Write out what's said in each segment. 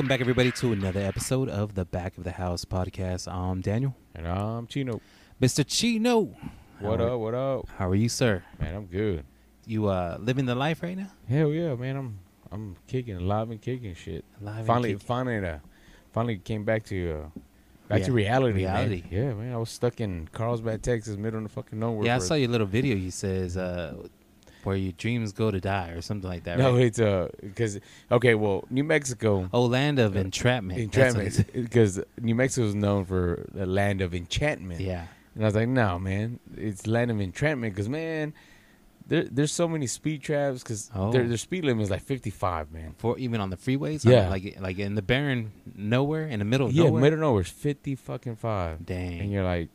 Welcome back, everybody, to another episode of the Back of the House podcast. I'm Daniel, And I'm Chino. Mr. Chino. What up? What up? How are you, sir? Man, I'm good. You uh living the life right now? Hell yeah, man. I'm I'm kicking, alive and kicking shit. Alive and finally, kicking. finally, uh, finally came back to uh, back to Rea- reality. man. Yeah, man. I was stuck in Carlsbad, Texas, middle of the fucking nowhere. Yeah, I saw your little video. You says uh where your dreams go to die or something like that. No, right? it's uh, because okay, well, New Mexico. Oh, land of Uh, entrapment. Entrapment, because New Mexico is known for the land of enchantment. Yeah. And I was like, no, man, it's land of entrapment because, man, there, there's so many speed traps because Oh. their, their speed limit is like 55, man. For even on the freeways. Yeah. Like like in the barren nowhere in the middle of yeah, nowhere. middle of nowhere is 50 fucking five. Dang, And you're like,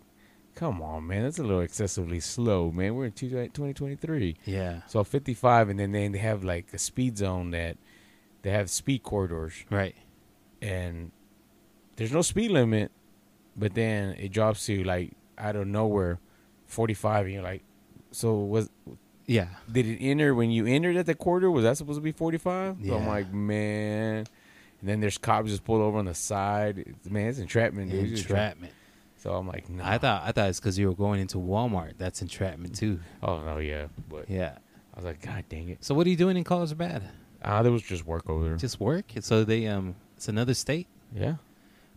come on, man, that's a little excessively slow, man. We're in two- uh, 2023. Yeah. So 55, and then they have like a speed zone that they have speed corridors, Right. and there's no speed limit, but then it drops to like out of nowhere 45, and you're like, so was Yeah. did it enter when you entered at the quarter? Was that supposed to be 45? So I'm like, man. And then there's cops just pulled over on the side. Man, it's entrapment, dude. Entrapment. So I'm like, no. I thought I thought it's because you were going into Walmart. That's entrapment too. Oh no, yeah, but Yeah. I was like, God dang it. So what are you doing in Carlsbad? Ah, there was just work over there. Just work. So they um, it's another state. yeah.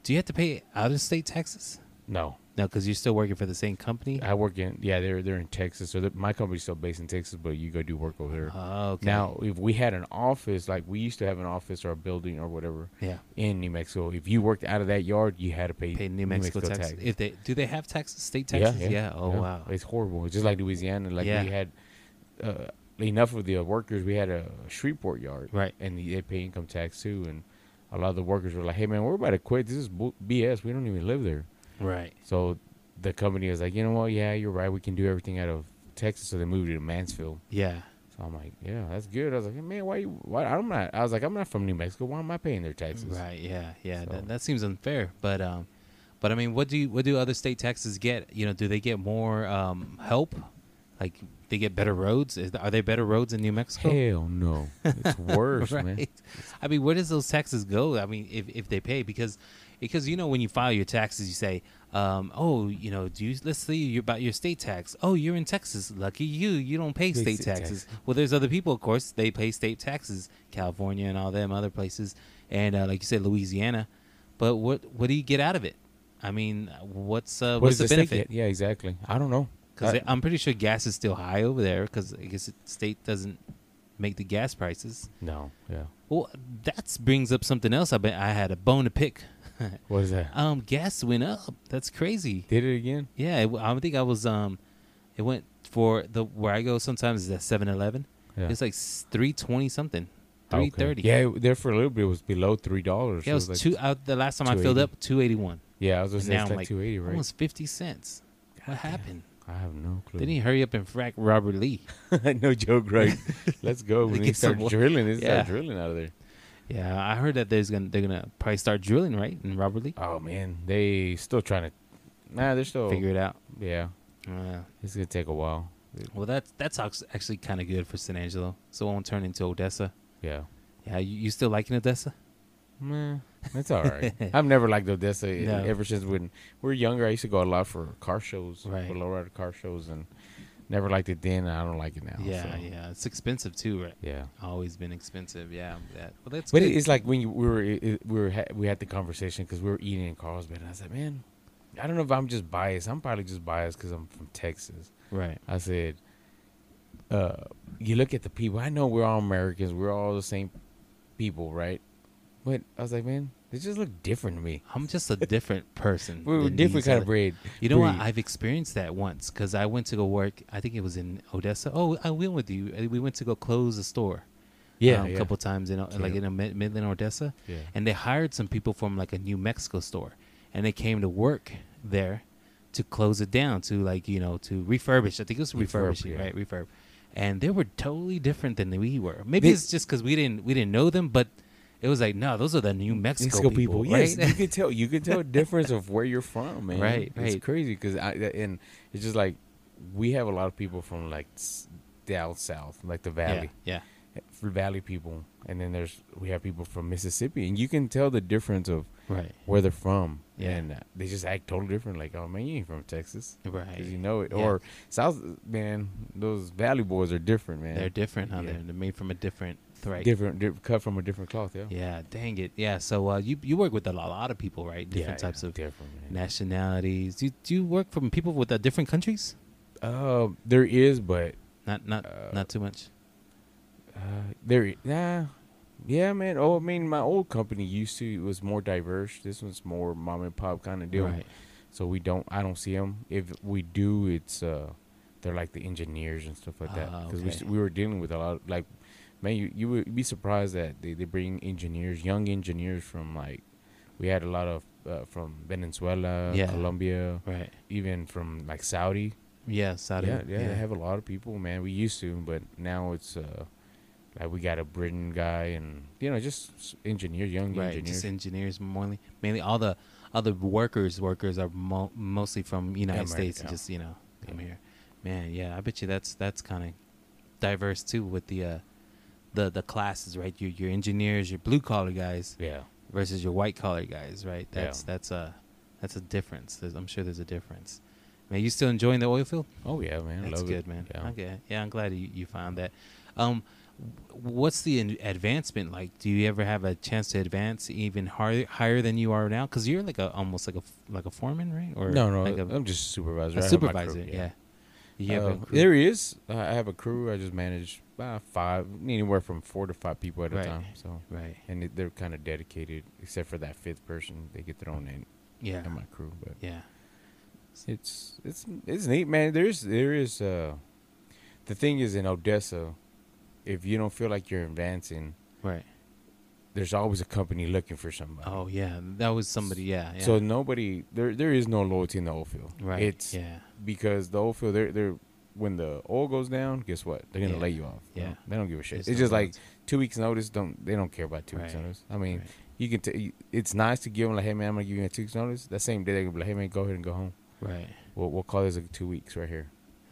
Do you have to pay out of state taxes? No, No, because you're still working for the same company. I work in. Yeah, they're they're in Texas. So my company's still based in Texas, but you go do work over there. Oh, okay. Now, if we had an office, like we used to have an office or a building or whatever yeah, in New Mexico, if you worked out of that yard, you had to pay, pay New Mexico, tax. If they do, they have taxes, state taxes. Yeah. yeah. Oh wow. It's horrible. It's just like Louisiana. Like Yeah. we had uh, enough of the workers. We had a Shreveport yard, Right. And they pay income tax too. And a lot of the workers were like, "Hey man, we're about to quit. This is BS. We don't even live there." Right. So the company was like, "You know what? Yeah, you're right. We can do everything out of Texas." So they moved it to Mansfield. Yeah. So I'm like, "Yeah, that's good." I was like, "Man, why you? Why I'm not?" I was like, "I'm not from New Mexico. Why am I paying their taxes?" Right. Yeah. Yeah. So- That, that seems unfair, but um, but I mean, what do you what do other state taxes get? You know, do they get more um help? Like they get better roads? Is, are there better roads in New Mexico? Hell no, it's worse, right. man. I mean, where does those taxes go? I mean, if if they pay because because you know when you file your taxes, you say, um, oh, you know, do you let's see you about your state tax. Oh, you're in Texas, lucky you. You don't pay state state taxes. tax. Well, there's other people, of course, they pay state taxes, California and all them other places, and uh, like you said, Louisiana. But what what do you get out of it? I mean, what's uh, What what's the benefit? Yeah, exactly. I don't know. Because I'm pretty sure gas is still high over there because I guess the state doesn't make the gas prices. no, yeah. Well, that brings up something else. I bet I had a bone to pick. What is that? um, gas went up. That's crazy. Did it again? Yeah, it, I think I was um, it went for the where I go sometimes is at 7-Eleven. Yeah. It's like three twenty something, Three thirty. Okay. Yeah, it- there for a little bit it was below three dollars. yeah. It was like, two. Uh, the last time I filled 280. up, two eighty one. Yeah, I was just now like like, two eighty, right? Almost fifty cents. What happened? I have no clue. Didn't he hurry up and frack Robert Lee? no joke, right? Let's go. When Get they start some more- drilling, they Yeah. start drilling out of there. Yeah, I heard that there's gonna they're gonna probably start drilling right in Robert Lee. Oh man, they still trying to. Nah, they're still. Figure it out. Yeah, Uh, it's gonna take a while. well, that's that's act- actually kind of good for San Angelo, so it won't turn into Odessa. Yeah, Yeah, you, you still liking Odessa? man, it's all right. I've never liked Odessa No. ever since when we were younger. I used to go a lot for car shows, Right. for lowrider car shows, and never liked it then. And I don't like it now. Yeah, so, yeah, it's expensive too, right? yeah. Always been expensive. Yeah, that, well, that's But good. it's like when you, we were it, we were ha- we had the conversation because we were eating in Carlsbad, and I said, "Man, I don't know if I'm just biased. I'm probably just biased because I'm from Texas." right. I said, uh, "You look at the people. I know we're all Americans. We're all the same people, right?" But I was like, "Man, they just look different to me. I'm just a different person. We're than different kind other- of breed." You know what? I've experienced that once because I went to go work. I think it was in Odessa. Oh, I went with you. Uh, We went to go close a store. Yeah, um, a couple times in uh, like Yeah. in a Mid- Midland, Odessa, Yeah. and they hired some people from like a New Mexico store, and they came to work there to close it down to like you know to refurbish. I think it was Refurb, refurbishing, yeah. right? Refurb, and they were totally different than we were. Maybe They- it's just because we didn't we didn't know them, but it was like no, those are the New Mexico, people, Yes, right? you can tell. You can tell a difference of where you're from, man. Right, It's right. crazy because I and it's just like we have a lot of people from like down south, like the valley, yeah, for Valley people, and then there's we have people from Mississippi, and you can tell the difference of Right. where they're from, Yeah. and uh, they just act totally different. Like, oh man, you ain't from Texas, right? you know it. Yeah. Or South, man, those Valley boys are different, man. They're different, huh? Yeah. They're made from a different thread. different, di- cut from a different cloth. Yeah, Yeah, dang it. Yeah, so uh, you you work with a lot, lot of people, right? Different yeah, types of different. Man. nationalities. Do you, do you work from people with uh, different countries? Uh, there is, but Not not Uh, not too much. Uh, there, nah, yeah, man. Oh, I mean, my old company used to it was more diverse. This one's more mom and pop kind of deal. Right. So we don't, I don't see them. If we do, it's uh, they're like the engineers and stuff like that. Ah, Because okay. we we were dealing with a lot, of, like, man, you you would be surprised that they they bring engineers, young engineers from like, we had a lot of uh, from Venezuela, Yeah. Colombia, Right. even from like Saudi. Yeah, Saudi. Yeah, yeah, they have a lot of people, man. We used to, but now it's uh, like we got a Britain guy, and you know, just engineers, young right. engineers. Just engineers mainly. Mainly all the other workers workers are mo- mostly from United America, States. yeah. Just you know come Yeah. here. Man, yeah, I bet you that's that's kind of diverse too with the uh, the the classes, right? Your your engineers, your blue collar guys yeah, versus your white collar guys, right? Yeah. That's that's a that's a difference. There's, I'm sure there's a difference. Man, you still enjoying the oil field? oh yeah, man, That's love good, it. man. Yeah. Okay, yeah, I'm glad you, you found that. Um, what's the advancement like? Do you ever have a chance to advance even higher higher than you are now? Because you're like a almost like a like a foreman, right? Or no, no, like a, I'm just a supervisor. a my crew, supervisor. yeah. Have Uh, there is. I have a crew. I just manage about five, anywhere from four to five people at Right. a time. So, right. and they're kind of dedicated, except for that fifth person. They get thrown in, Yeah. in my crew, but Yeah. it's it's it's neat, man. There's there is uh, the thing is in Odessa, if you don't feel like you're advancing, Right. There's always a company looking for somebody. Oh yeah, that was somebody. Yeah. yeah. So nobody there there is no loyalty in the oil field. right. It's yeah. because the oil field they're they're when the oil goes down, guess what? They're gonna Yeah. lay you off. Yeah. They don't give a shit. There's it's no just like two weeks notice. Don't they don't care about two weeks notice? I mean, Right. you can. T- it's nice to give them like, hey man, I'm gonna give you a two weeks notice. That same day they gonna be like, hey man, go ahead and go home. Right. We'll we'll call this like two weeks right here.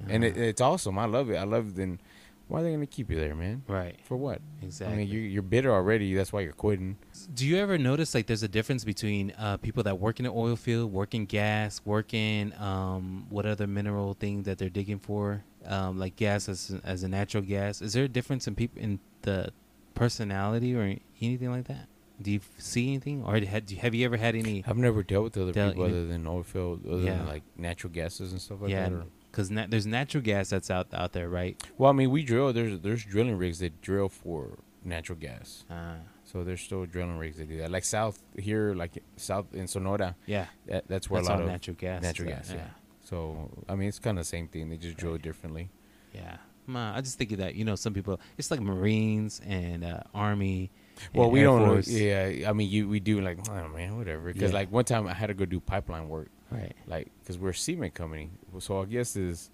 And it, Uh-huh. it's awesome. I love it. I love it. Then why are they gonna keep you there, man? right. For what? Exactly. I mean, you, you're bitter already. That's why you're quitting. Do you ever notice like there's a difference between uh, people that work in the oil field, working gas, working um, what other mineral thing that they're digging for, um, like gas as as a natural gas? Is there a difference in people in the personality or anything like that? Do you see anything, or had, have you ever had any? I've never dealt with other Dealt- people you- other than oil field, other Yeah. than like natural gases and stuff like yeah, that. or- because na- there's natural gas that's out out there, right? Well, I mean, we drill. There's there's drilling rigs that drill for natural gas. Uh, So there's still drilling rigs that do that. Like south here, like south in Sonora, yeah, that, that's where that's a lot of natural gas. natural gas. Yeah. So I mean, it's kind of the same thing. They just drill Right. it differently. yeah. Ma, I just think of that. You know, some people. It's like Marines and uh, Army. Well, and we Air don't. Force. Yeah, I mean, you we do like, oh man, whatever. Because Yeah. like one time I had to go do pipeline work, Right. like because we're a cement company. So I guess is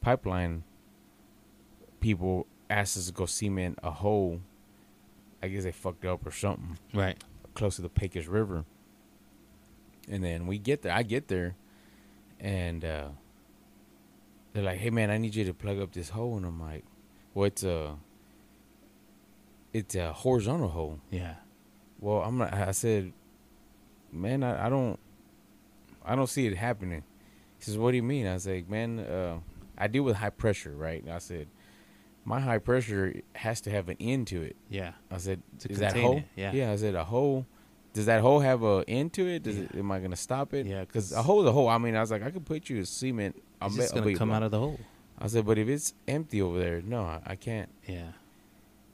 pipeline people asked us to go cement a hole. I guess they fucked up or something. Right. close to the Pecos River. And then we get there. I get there, and uh, they're like, "Hey man, I need you to plug up this hole." And I'm like, "Well, it's a, it's a horizontal hole." Yeah. Well, I'm not. I said, "Man, I, I don't, I don't see it happening." He says, "What do you mean?" I was like, "Man, uh, I deal with high pressure, right?" And I said, "My high pressure has to have an end to it." Yeah. I said, To "Is that hole?" it, yeah. Yeah. I said, "A hole." Does that hole have a end to it? Does Yeah. it? Am I gonna stop it? Yeah, because a hole is a hole. I mean, I was like, I could put you a cement. It's just gonna come out of the hole. I said, but if it's empty over there, no, I, I can't. Yeah.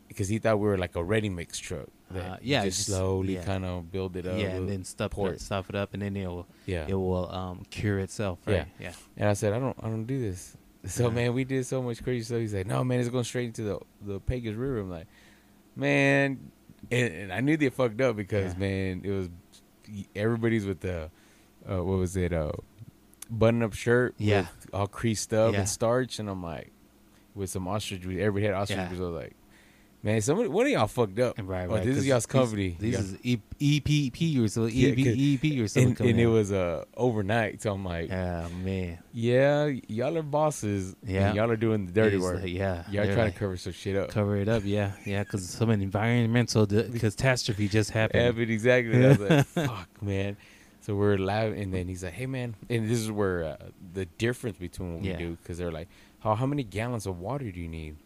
Because he thought we were like a ready mix truck. Uh, yeah, just just- slowly yeah. kind of build it up. yeah, and then stuff it. stuff it up, and then it will yeah. it will um cure itself. Right? Yeah. And I said, I don't, I don't do this. So man, we did so much crazy stuff. He's like, no man, it's going straight into the the Pecos River. I'm like, man, and, and I knew they fucked up because Yeah. man, it was everybody's with the uh, what was it, uh, button up shirt, Yeah. all creased up Yeah. and starch, and I'm like, with some ostrich, everybody had ostrich. Yeah. I was like, Man, somebody, one of y'all fucked up. Right, Oh, this is y'all's company. This, is EPP or so Yeah, EP or something. and, and it was uh overnight. So I'm like, Oh man. yeah, y'all are bosses. Yeah. and y'all are doing the dirty It's work. like, yeah. y'all trying like, to cover some shit up. cover it up. Yeah, yeah. Because some environmental di- catastrophe just happened. Yeah, but exactly. I was like, fuck, man. So we're loud, and then he's like, "Hey, man," and this is where uh, the difference between what Yeah. we do, because they're like, "How how many gallons of water do you need?"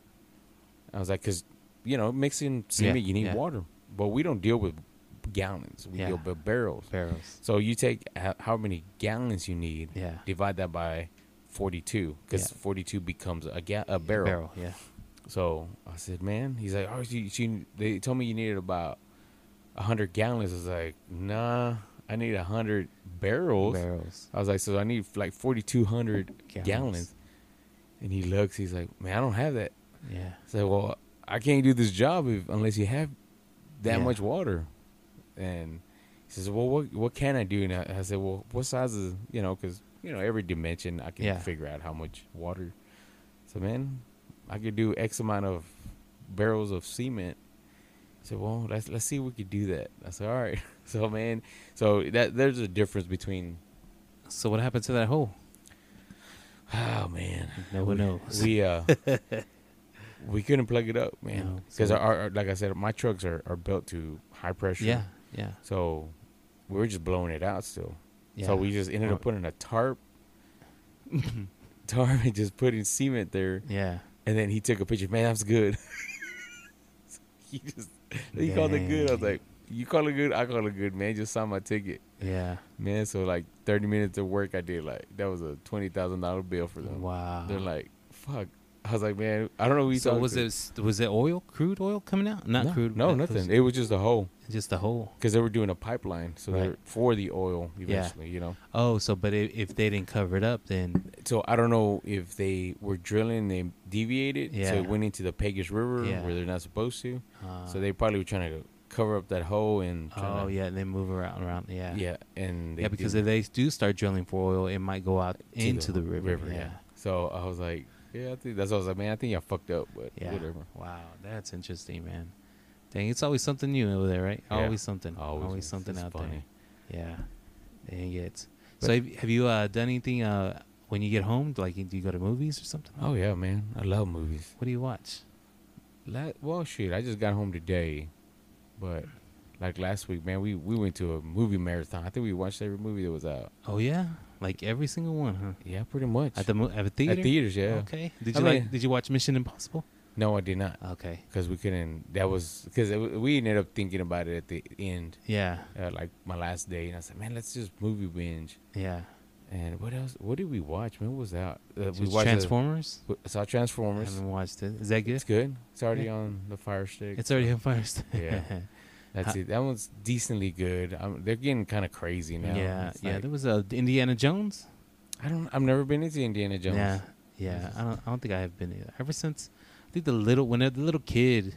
I was like, "Cause you know, mixing cement, you need yeah. water, but we don't deal with gallons. We Yeah. deal with barrels. Barrels. So you take ho- how many gallons you need, Yeah. divide that by forty-two, because Yeah. forty-two becomes a ga- a barrel. Barrel. Yeah. So I said, man, he's like, oh, she, she, they told me you needed about a hundred gallons. I was like, nah, I need a hundred barrels. Barrels. I was like, so I need like forty two hundred Gallons. gallons. And he looks, he's like, man, I don't have that. Yeah. I said, well, I can't do this job if, unless you have that Yeah. much water. And he says, well, what what can I do? And I, I said, well, what size is you know, because you know every dimension I can Yeah. figure out how much water. So man, I could do X amount of barrels of cement. He said, well, let's let's see if we could do that. I said, all right. So man, so that there's a difference between. So what happened to that hole? Oh man, No one knows. we uh we couldn't plug it up, man, so because we- our, our like I said, my trucks are, are built to high pressure. Yeah. Yeah. So we were just blowing it out still. Yeah. So we just ended up putting a tarp, tarp, and just putting cement there. Yeah. And then he took a picture. Man, that's good. he just he called it good. I was like, you call it good, I call it good, man. Just sign my ticket, Yeah. man. So like thirty minutes of work I did, like that was a twenty thousand dollar bill for them. Wow. They're like, fuck. I was like, man, I don't know. You so was to. it was it oil, crude oil coming out? Not no, crude. No, nothing. It was just a hole just a hole. because they were doing a pipeline, so Right. they're for the oil Yeah. eventually. You know. Oh, so but if, if they didn't cover it up, then so I don't know if they were drilling, they deviated, so Yeah. it went into the Pecos River Yeah. where they're not supposed to. uh, so they probably were trying to cover up that hole and. Oh to- yeah, and then move around around. Yeah. yeah, and they Yeah, because if they do start drilling for oil, it might go out to into the, river. yeah. So I was like, yeah, I think that's what I was like, man. I think y'all fucked up, but Yeah. whatever. Wow, that's interesting, man. Dang, it's always something new over there, right? Yeah. Always something. Always, Always, something out funny. there. Yeah. Dang it. But- so have, have you uh, done anything uh, when you get home? Like, do you go to movies or something? Oh yeah, man. I love movies. What do you watch? La- well, shit. I just got home today, but like last week, man, we we went to a movie marathon. I think we watched every movie that was out. Oh yeah, like every single one, huh? Yeah, pretty much. At the mo- at the theater. At theaters, yeah. Okay. Did I you like? mean- Did you watch Mission Impossible? No, I did not, Okay. because we couldn't. That was because we ended up thinking about it at the end, Yeah. uh, like my last day, and I said, man, let's just movie binge. Yeah. And what else? What did we watch? Man, what was that? Uh, Just watched Transformers. We saw I Transformers. haven't watched it. Is that good? It's good. It's already Yeah. on the Fire Stick. It's already on fire. Stick. Yeah. That's it. That one's decently good. Um, they're getting kind of crazy now. yeah. It's Yeah. like- There was a Indiana Jones. I don't. I've never been into Indiana Jones. Yeah, yeah. I don't. I don't think I have been either. Ever since, I think the little when the little kid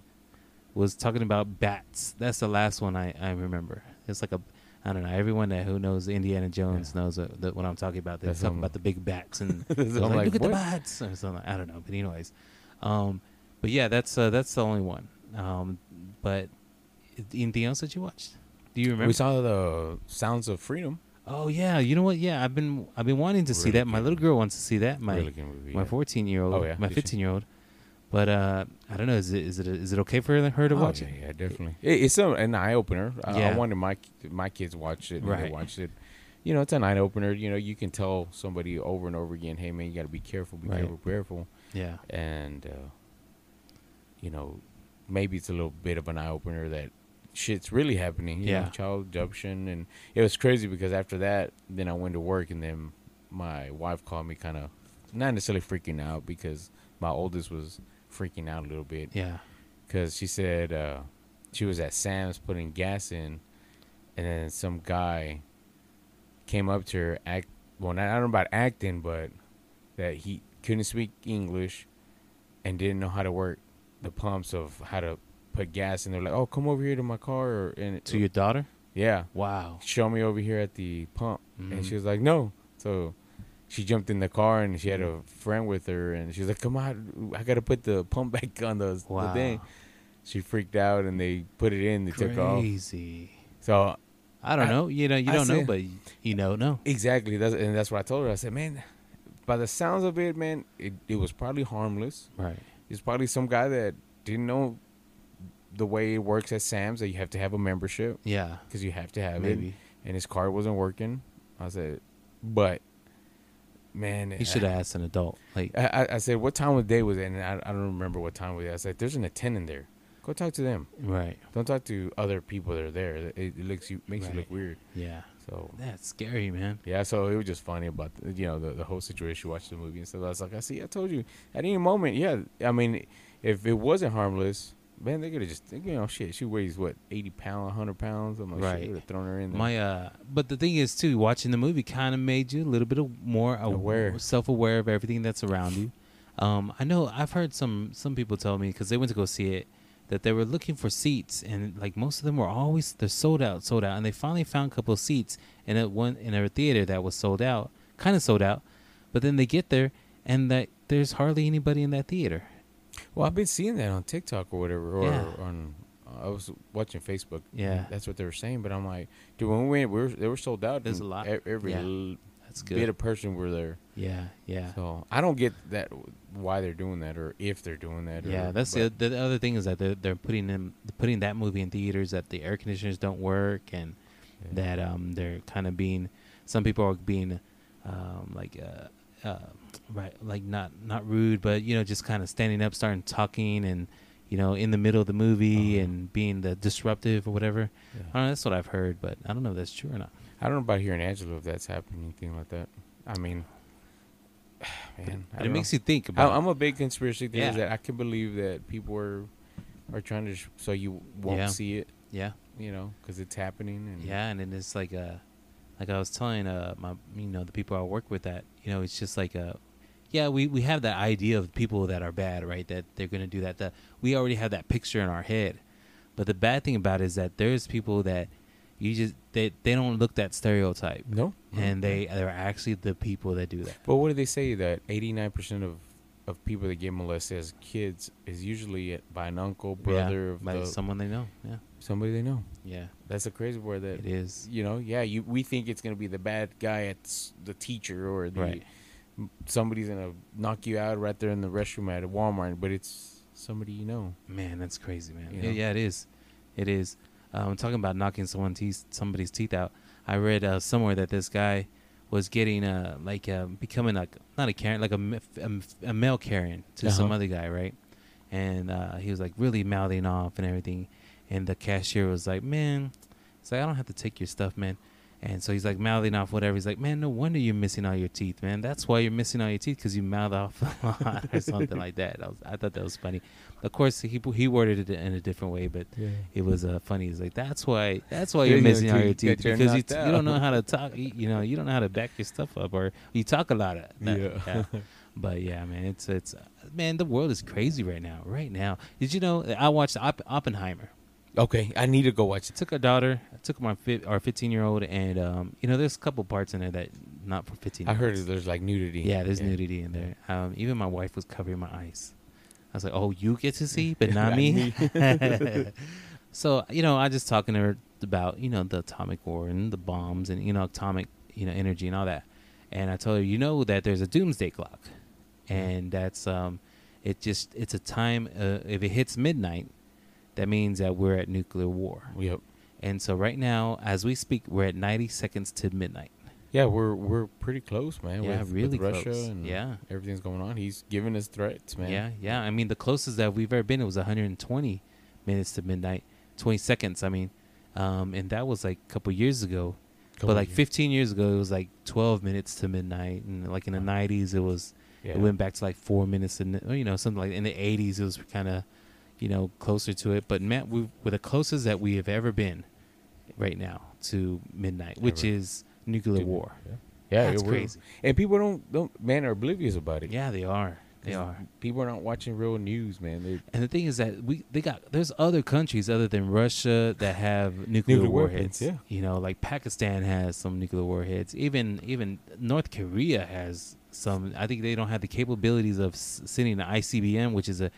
was talking about bats. That's the last one I I remember. It's like a. I don't know. Everyone that who knows Indiana Jones knows uh, that what I'm talking about. They That's talk about the big bats and That's I what was I'm like, like, look at the bats or something. I don't know, but anyways, um, but yeah, that's uh, that's the only one. Um, but anything else that you watched? Do you remember? We saw the Sounds of Freedom. oh yeah, you know what? Yeah, I've been I've been wanting to see that. My little girl wants to see that. My really movie. my yeah. 14 year old, Oh, yeah? my 15 year old. But uh, I don't know. Is it is it is it okay for her to Oh, watch yeah, it? Yeah, definitely. It, it's a, an eye opener. I, I wanted my my kids watch it. And They Right. watched it. You know, it's an eye opener. You know, you can tell somebody over and over again, "Hey, man, you got to be careful, be Right. careful, be careful." Yeah, And uh, you know, maybe it's a little bit of an eye opener that shit's really happening. You Yeah. know, child abduction, and it was crazy because after that, then I went to work, and then my wife called me, kind of not necessarily freaking out because my oldest was freaking out a little bit yeah, because she said uh, she was at Sam's putting gas in, and then some guy came up to her. Act well, not, I don't know about acting, but that he couldn't speak English and didn't know how to work the pumps of how to put gas in. They're like, "Oh, come over here to my car," or, and to your daughter. yeah, Wow. show me over here at the pump. And Mhm. she was like, "No." So she jumped in the car and she had a friend with her, and she was like, "Come on, I got to put the pump back on the, the thing." she freaked out and they put it in. They took off. Crazy. So I don't I- know. You know, you I don't know, said- but you know, no. exactly, that's and that's what I told her. I said, man, by the sounds of it, man, it, it was probably harmless. Right. It's probably some guy that didn't know the way it works at Sam's that you have to have a membership Yeah. because you have to have it, and his card wasn't working. I said, but man, he should have asked an adult. Like, I, I, I said, what time of day was it? And I, I don't remember what time it was. I said, there's an attendant there. Go talk to them. right. Don't talk to other people that are there. It, it looks you makes you look weird. Yeah. So That's scary, man. yeah, so it was just funny about the, you know the, the whole situation. Watch the movie and stuff. I was like, I see, I told you at any moment. Yeah, I mean, if it wasn't harmless, man, they could have just you know shit. She weighs what eighty pounds, hundred pounds. I'm like, Right. shit, would have thrown her in there. My uh but the thing is too, watching the movie kind of made you a little bit of more aw- Aware. self-aware of everything that's around you. Um I know I've heard some some people tell me cuz they went to go see it that they were looking for seats and like most of them were always they're sold out, sold out and they finally found a couple of seats in a one in a theater that was sold out, kind of sold out. But then they get there and that there's hardly anybody in that theater. Well, I've been seeing that on TikTok or whatever, or Yeah. on. I was watching Facebook. Yeah. that's what they were saying. But I'm like, dude, when we went, we were, they were sold out. There's a lot. Every Yeah. l- That's bit of person were there. Yeah, yeah. So I don't get that why they're doing that or if they're doing that. Yeah, or, that's the, the other thing is that they're, they're putting them putting that movie in theaters that the air conditioners don't work and Yeah. that um they're kind of being some people are being um like uh, uh right like not not rude but you know just kind of standing up starting talking and you know in the middle of the movie Uh-huh. and being the disruptive or whatever. Yeah. I don't know, that's what I've heard, but I don't know if that's true or not. I don't know about hearing in Angelo if that's happening, anything like that. I mean, man, But it makes you think I, about. I'm a big conspiracy theorist Yeah. that I can believe that people are are trying to sh- so you won't Yeah. see it, yeah. you know, because it's happening. And Yeah, and then it's like uh like I was telling uh my you know the people I work with that you know it's just like uh yeah we we have that idea of people that are bad right? That they're gonna do that that we already have that picture in our head, but the bad thing about it is that there's people that you just they they don't look that stereotype. No, and they they're actually the people that do that. But what do they say that 89 percent of of people that get molested as kids is usually by an uncle, brother, yeah, by the, someone they know. Yeah, somebody they know. yeah, That's a crazy word that it is. you know. Yeah, you we think it's gonna be the bad guy at the teacher or the Right. somebody's gonna knock you out right there in the restroom at a Walmart, but it's somebody you know. Man, that's crazy, man. You Yeah, know? yeah, it is. It is. I'm um, talking about knocking someone's teeth, somebody's teeth out. I read uh, somewhere that this guy was getting uh, like uh, becoming like not a Karen, like a a male Karen to some Uh-huh. other guy, right? And uh, he was like really mouthing off and everything. And the cashier was like, "Man, it's like I don't have to take your stuff, man." And so he's like mouthing off whatever. He's like, "Man, no wonder you're missing all your teeth, man. That's why you're missing all your teeth because you mouth off a lot or something like that." I, was, I thought that was funny. Of course, he he worded it in a different way, but Yeah. it was uh, funny. He's like, "That's why. That's why you're you missing all your teeth because you, t- you don't know how to talk. You, you know, you don't know how to back your stuff up, or you talk a lot of. that. Yeah. But yeah, man, it's it's man, the world is crazy right now. Right now, did you know? I watched Opp- Oppenheimer. Okay, I need to go watch I it. took a daughter. I took my fi- our 15 year old, and um, you know, there's a couple parts in there that not for 15. I heard there's like nudity. Yeah, there's nudity in there. Um, even my wife was covering my eyes. I was like, "Oh, you get to see, but not Not me." so you know, I just talking to her about you know the atomic war and the bombs and you know atomic you know energy and all that. And I told her, you know that there's a doomsday clock, and that's um, it just it's a time. Uh, if it hits midnight, that means that we're at nuclear war. Yep. And so right now, as we speak, we're at 90 seconds to midnight. Yeah, we're we're pretty close, man. Yeah, with, really with Russia close. and Yeah. everything's going on. He's giving us threats, man. Yeah, yeah. I mean, the closest that we've ever been it was 120 minutes to midnight, 20 seconds. I mean, um, and that was like a couple years ago. Couple but like years. 15 years ago, it was like 12 minutes to midnight, and like in the 90s, it was Yeah. it went back to like four minutes, and you know something like in the 80s, it was kind of you know closer to it. But man, we we're the closest that we have ever been right now to midnight, which Ever. is nuclear Dude, war. Yeah, yeah That's crazy. And people don't don't man are oblivious about it. Yeah, they are. They are. People are not watching real news, man. They And the thing is that we they got there's other countries other than Russia that have nuclear, Nuclear warheads. yeah. You know, like Pakistan has some nuclear warheads. Even even North Korea has some. I think they don't have the capabilities of s- sending an ICBM, which is a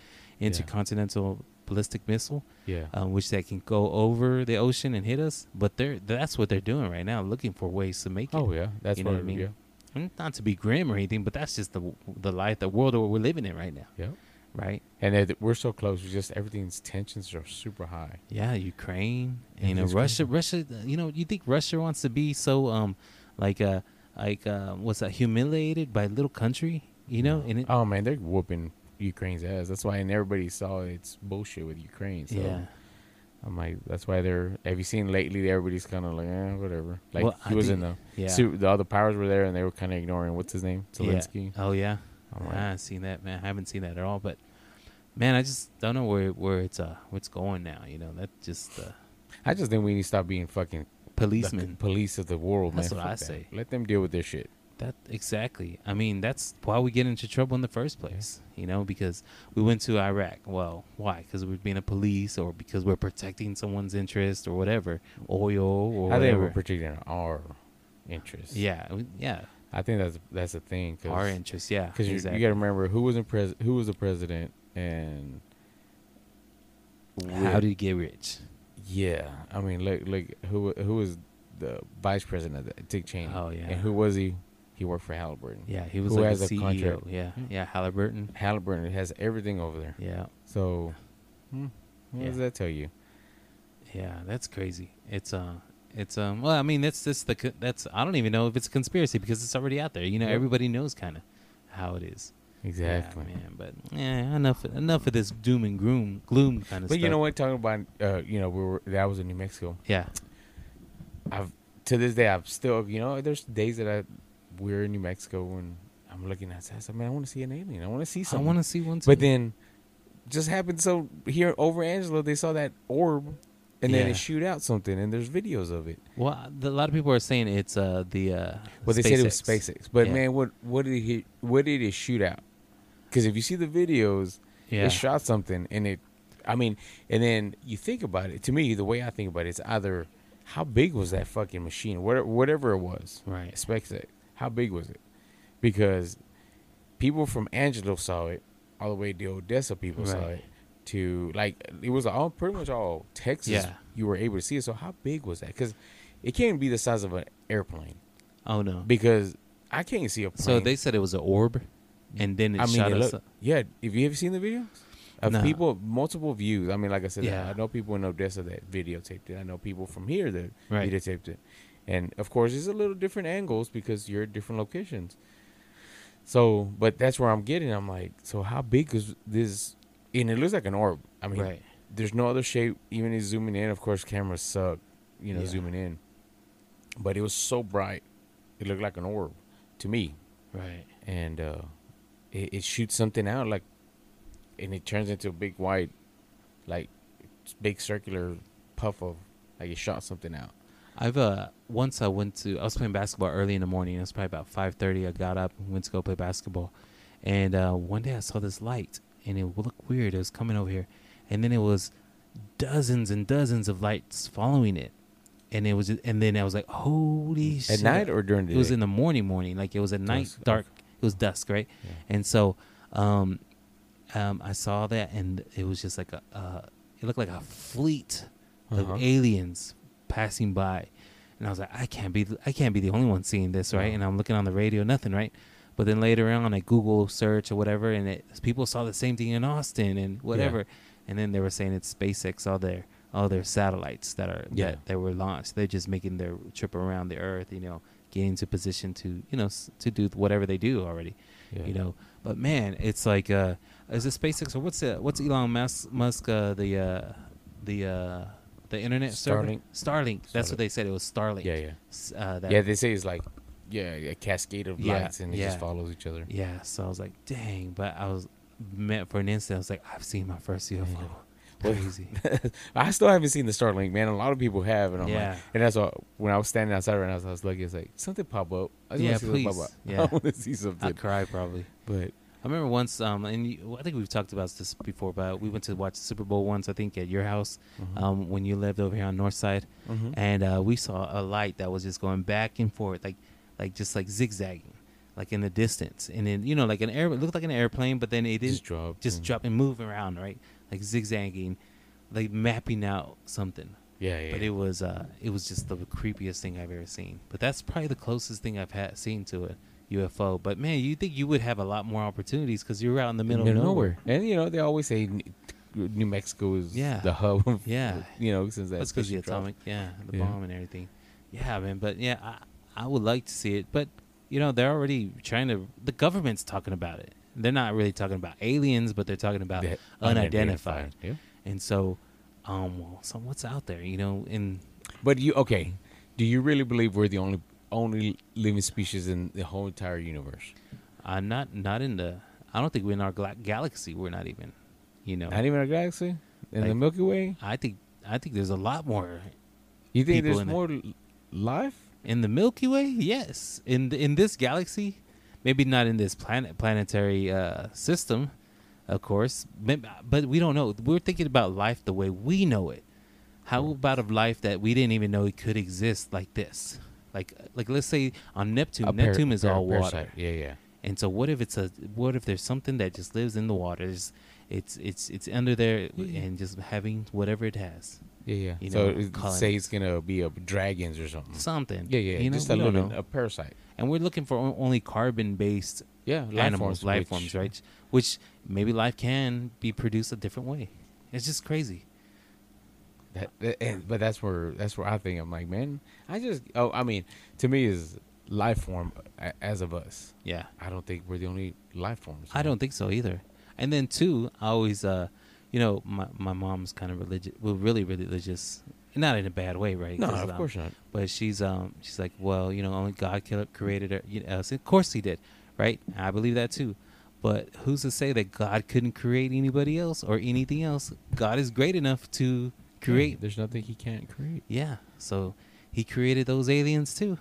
intercontinental ballistic missile, Yeah. um, which that can go over the ocean and hit us. But they're that's what they're doing right now, looking for ways to make it. oh yeah. That's you know what, I mean? Yeah. Not to be grim or anything, but that's just the the life, the world that we're living in right now, Yeah. right? And we're so close. We just everything's tensions are super high. Yeah, Ukraine, Yeah, you know, Russia, Russia. You know, you think Russia wants to be so um, like uh, like uh, what's that? Humiliated by a little country, you know? And it, Oh man, they're whooping Ukraine's ass. That's why, and everybody saw it's bullshit with Ukraine. So yeah, I'm like, that's why they're. Have you seen lately? Everybody's kind of like, eh, whatever. Like Well, he was think- in the yeah, suit. The other powers were there, and they were kind of ignoring what's his name, yeah. Zelensky. Oh yeah, I'm like, I haven't seen that, man. I haven't seen that at all. But man, I just don't know where where it's uh what's going now. You know, that just uh, I just think we need to stop being fucking policemen. police of the world, That's man. what I that. say. Let them deal with their shit. That exactly. I mean, that's why we get into trouble in the first place. You know, because we went to Iraq. Well, why? Because we're being a police, or because we're protecting someone's interest, or whatever, oil or I think we're whatever. protecting our interests. yeah, yeah, I think that's that's the thing. Cause, our interests. Yeah, Because you, exactly. you got to remember who was in pres- who was the president and How did he get rich? yeah I mean like like who who was the vice president Dick Cheney Oh yeah, and who was he he worked for Halliburton Yeah, he was who like has a a CEO. contract? Yeah, Yeah. yeah, Halliburton. Halliburton has everything over there Yeah, so hmm, what Yeah. does that tell you yeah, that's crazy. It's uh, it's um. Well, I mean, that's just the co- that's. I don't even know if it's a conspiracy because it's already out there. You know, Yep. everybody knows kind of how it is. exactly Yeah, man. But yeah, enough enough of this doom and gloom gloom kind of but stuff. you know what talking about uh you know we were that was in New Mexico Yeah, I've to this day I've still you know there's days that I we're in New Mexico and I'm looking outside I said man I want to see an alien I want to see something. I want to see one. Too. But then, just happened so here over Angelo, they saw that orb, and then Yeah. it shoot out something, and there's videos of it. well, the, a lot of people are saying it's uh the uh. Well, they said it was SpaceX. SpaceX, but Yeah. man, what what did he what did it shoot out? Because if you see the videos, Yeah, it shot something, and it, I mean, and then you think about it. To me, the way I think about it, it's either how big was that fucking machine, whatever whatever it was, right. SpaceX, how big was it? Because people from Angelo saw it, all the way to Odessa, people saw it. To like, it was all pretty much all Texas. Yeah. you were able to see it. So how big was that? Because it can't be the size of an airplane. Oh no. Because I can't see a plane. So they said it was an orb, and then it I mean, shot it us. yeah. Have you ever seen the videos? Of No. people, multiple views. I mean, like I said, Yeah. I know people in Odessa that videotaped it. I know people from here that Right. videotaped it. And of course, it's a little different angles because you're at different locations. So, but that's where I'm getting. I'm like, so how big is this? And it looks like an orb. I mean, right. there's no other shape. Even is zooming in, of course, cameras suck. You know, Yeah. zooming in. But it was so bright, it looked like an orb to me Right. and uh, it, it shoots something out like, and it turns into a big white, like, big circular puff of like it shot something out. I've uh once I went to I was playing basketball early in the morning. It was probably about five thirty. I got up and went to go play basketball, and uh, one day I saw this light, and it looked weird. It was coming over here, and then it was dozens and dozens of lights following it, and it was and then I was like, holy shit! At night or during the it was day? in the morning, morning. Like it was at night, Dusk, dark. It was dusk, right? Yeah. And so, um, um, I saw that, and it was just like a, uh, it looked like a fleet Uh-huh. of aliens passing by, and I was like, I can't be, I can't be the only one seeing this, right? And I'm looking on the radio, nothing, right? But then later on, I Google search or whatever, and it, people saw the same thing in Austin and whatever, and then they were saying it's SpaceX, all their all their satellites that are Yeah. that, that were launched. They're just making their trip around the Earth, you know, getting to position to you know s- to do whatever they do already Yeah. you know. But man, it's like uh, is it SpaceX or what's the what's Elon Musk Musk uh, the uh, the uh, the internet server? Starlink. Starlink. That's Starlink. what they said. It was Starlink. Yeah, yeah, Uh, that, yeah. They say it's like, yeah, a cascade of Yeah, lights, and it yeah. just follows each other. yeah. So I was like, dang. But I was meant for an instant. I was like, I've seen my first UFO. Well, Crazy. I still haven't seen the Starlink, man. A lot of people have, and I'm Yeah. like, and that's why when I was standing outside right now, I was looking, it's like something pop up. I just Yeah, want to see something please. pop up. Yeah. I want to see I'd something, cry probably. but I remember once, um, and you, I think we've talked about this before, but we went to watch the Super Bowl once. I think at your house, Mhm. um, when you lived over here on North Side. Mhm. and uh, we saw a light that was just going back and forth, like, like just like zigzagging, like in the distance, and then you know, like an air, it looked like an airplane, but then it didn't Just drop. just drop and move around, right? Like zigzagging, like mapping out something. Yeah, yeah. But it was uh it was just the creepiest thing I've ever seen. But that's probably the closest thing I've had seen to a UFO. But man, you think you would have a lot more opportunities because you're out in the middle of nowhere. And you know they always say New Mexico is Yeah. the hub. Of, Yeah. You know since That's because the atomic, yeah, the Yeah. bomb and everything. Yeah, man. But yeah, I I would like to see it. But you know, they're already trying to. The government's talking about it. They're not really talking about aliens, but they're talking about The unidentified. Yeah. And so, um, well, so what's out there? You know, in But you okay? Do you really believe we're the only only living species in the whole entire universe? uh, not not in the. I don't think we're in our gla- galaxy. We're not even. You know, Not even our galaxy in the Milky Way. I think I think there's a lot more You think there's more l- life? in the Milky Way. Yes, in the, in this galaxy, maybe not in this planet planetary uh, system, of course. But we don't know. We're thinking about life the way we know it. How about a life that we didn't even know it could exist like this? Like like let's say on Neptune. A par- Neptune is par- all water. Yeah, yeah. And so what if it's a what if there's something that just lives in the waters? It's it's it's, it's under there Yeah. and just having whatever it has. Yeah, yeah. You so know, it- say it's gonna be a dragons or something. Something. Yeah, yeah. You know, just we a don't a parasite. And we're looking for only carbon based Yeah, life animals, forms, life which- forms, right? Which maybe life can be produced a different way. It's just crazy. That, that- and, but that's where that's where I think I'm like, man, I just oh, I mean, to me is life form a- as of us. Yeah. I don't think we're the only life forms. I don't think so either. And then two, I always uh you know, my my mom's kind of religious well really religious. Not in a bad way, right? No, of um, course not. But she's um she's like, well, you know, only God created her. You know, so of course he did, right? I believe that too. But who's to say that God couldn't create anybody else or anything else? God is great enough to create. There's nothing he can't create. Yeah. So he created those aliens too.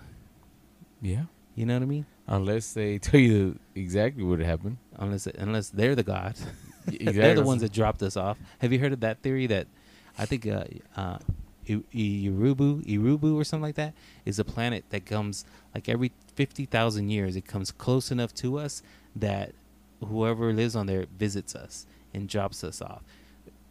Yeah. You know what I mean? Unless they tell you exactly what happened. Unless unless they're the God. Exactly. they're the ones that dropped us off. Have you heard of that theory that I think uh, uh, I- Irubu or something like that is a planet that comes like every 50,000 years. It comes close enough to us that whoever lives on there visits us and drops us off.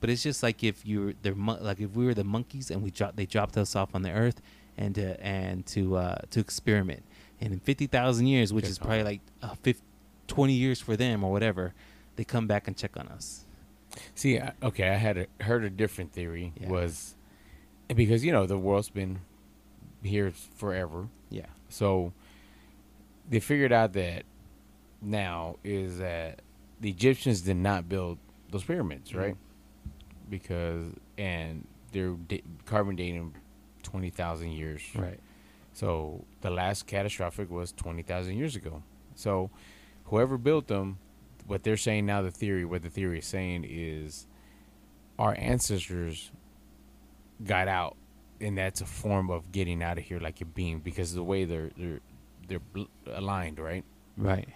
But it's just like if you they're like if we were the monkeys and we dropped they dropped us off on the earth and to and to uh, to experiment. And in 50,000 years, which Check is probably on- like uh, 50, 20 years for them or whatever, they come back and check on us. See, I- okay, I had a, heard a different theory Yeah. was because you know the world's been here forever, Yeah. so they figured out that now is that the Egyptians did not build those pyramids, Mhm. right? Because and they're da- carbon dating twenty thousand years, Right. So the last catastrophic was 20,000 years ago. So whoever built them, what they're saying now, the theory, what the theory is saying is our ancestors got out, and that's a form of getting out of here like a beam because of the way they're they're they're aligned, right? Right.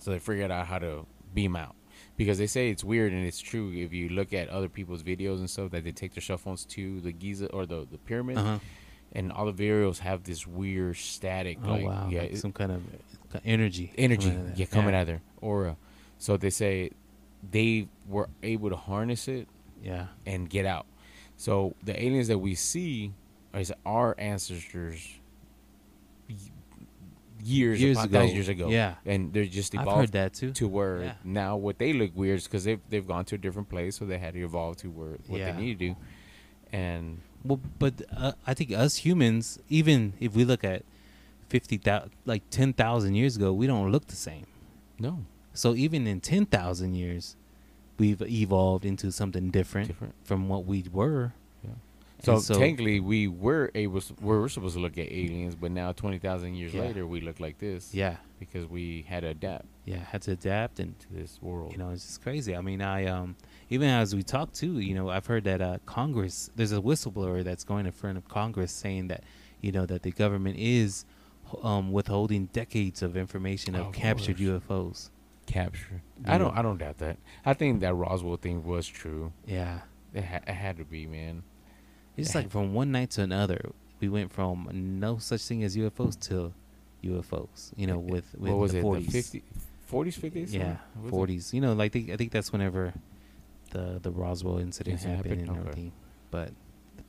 So they figured out how to beam out because they say it's weird and it's true if you look at other people's videos and stuff that they take their cell phones to the Giza or the the pyramid Uh huh. and all the videos have this weird static Oh like wow. yeah like some kind of energy. energy coming out of yeah coming out of there aura so they say they were able to harness it Yeah. and get out so the aliens that we see is our ancestors years, Years upon ago. thousands years ago Yeah. and they're just I've evolved heard that too. to where Yeah. now what they look weird is because they've, they've gone to a different place so they had to evolve to where what Yeah. they need to do and Well, but uh, I think us humans, even if we look at fifty thousand, like ten thousand years ago, we don't look the same. no So even in ten thousand years, we've evolved into something different, different from what we were. And So, technically, we were able, we were supposed to look at aliens, but now twenty thousand years Yeah. later, we look like this. yeah, because we had to adapt yeah, had to adapt into this world. you know it's just crazy i mean i um even as we talk too you know i've heard that uh congress there's a whistleblower that's going in front of congress saying that you know that the government is um withholding decades of information of Of captured course. ufos capture. Yeah. I don't. I don't doubt that. I think that Roswell thing was true. yeah It, ha- it had to be, man. It's like from one night to another we went from no such thing as ufos to UFOs. You know, with with what was the it? 40s. The 50, 40s, 50s? Yeah, What was it? forties. You know, like they, I think that's whenever the the Roswell incident happened and everything. But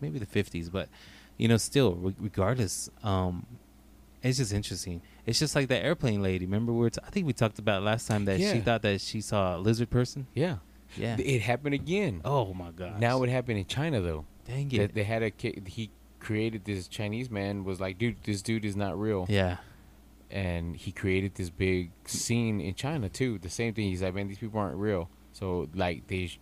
maybe the fifties. But you know, still, re- regardless, um, it's just interesting. It's just like that airplane lady. Remember, we were t- I think we talked about last time that she thought that she saw a lizard person. Yeah. Yeah. It happened again. oh my god. Now it happened in China though. Dang They, it. they had a kid. He created this Chinese man was like, dude, this dude is not real. yeah. And he created this big scene in China too. The same thing. He's like, man, these people aren't real. So like they sh-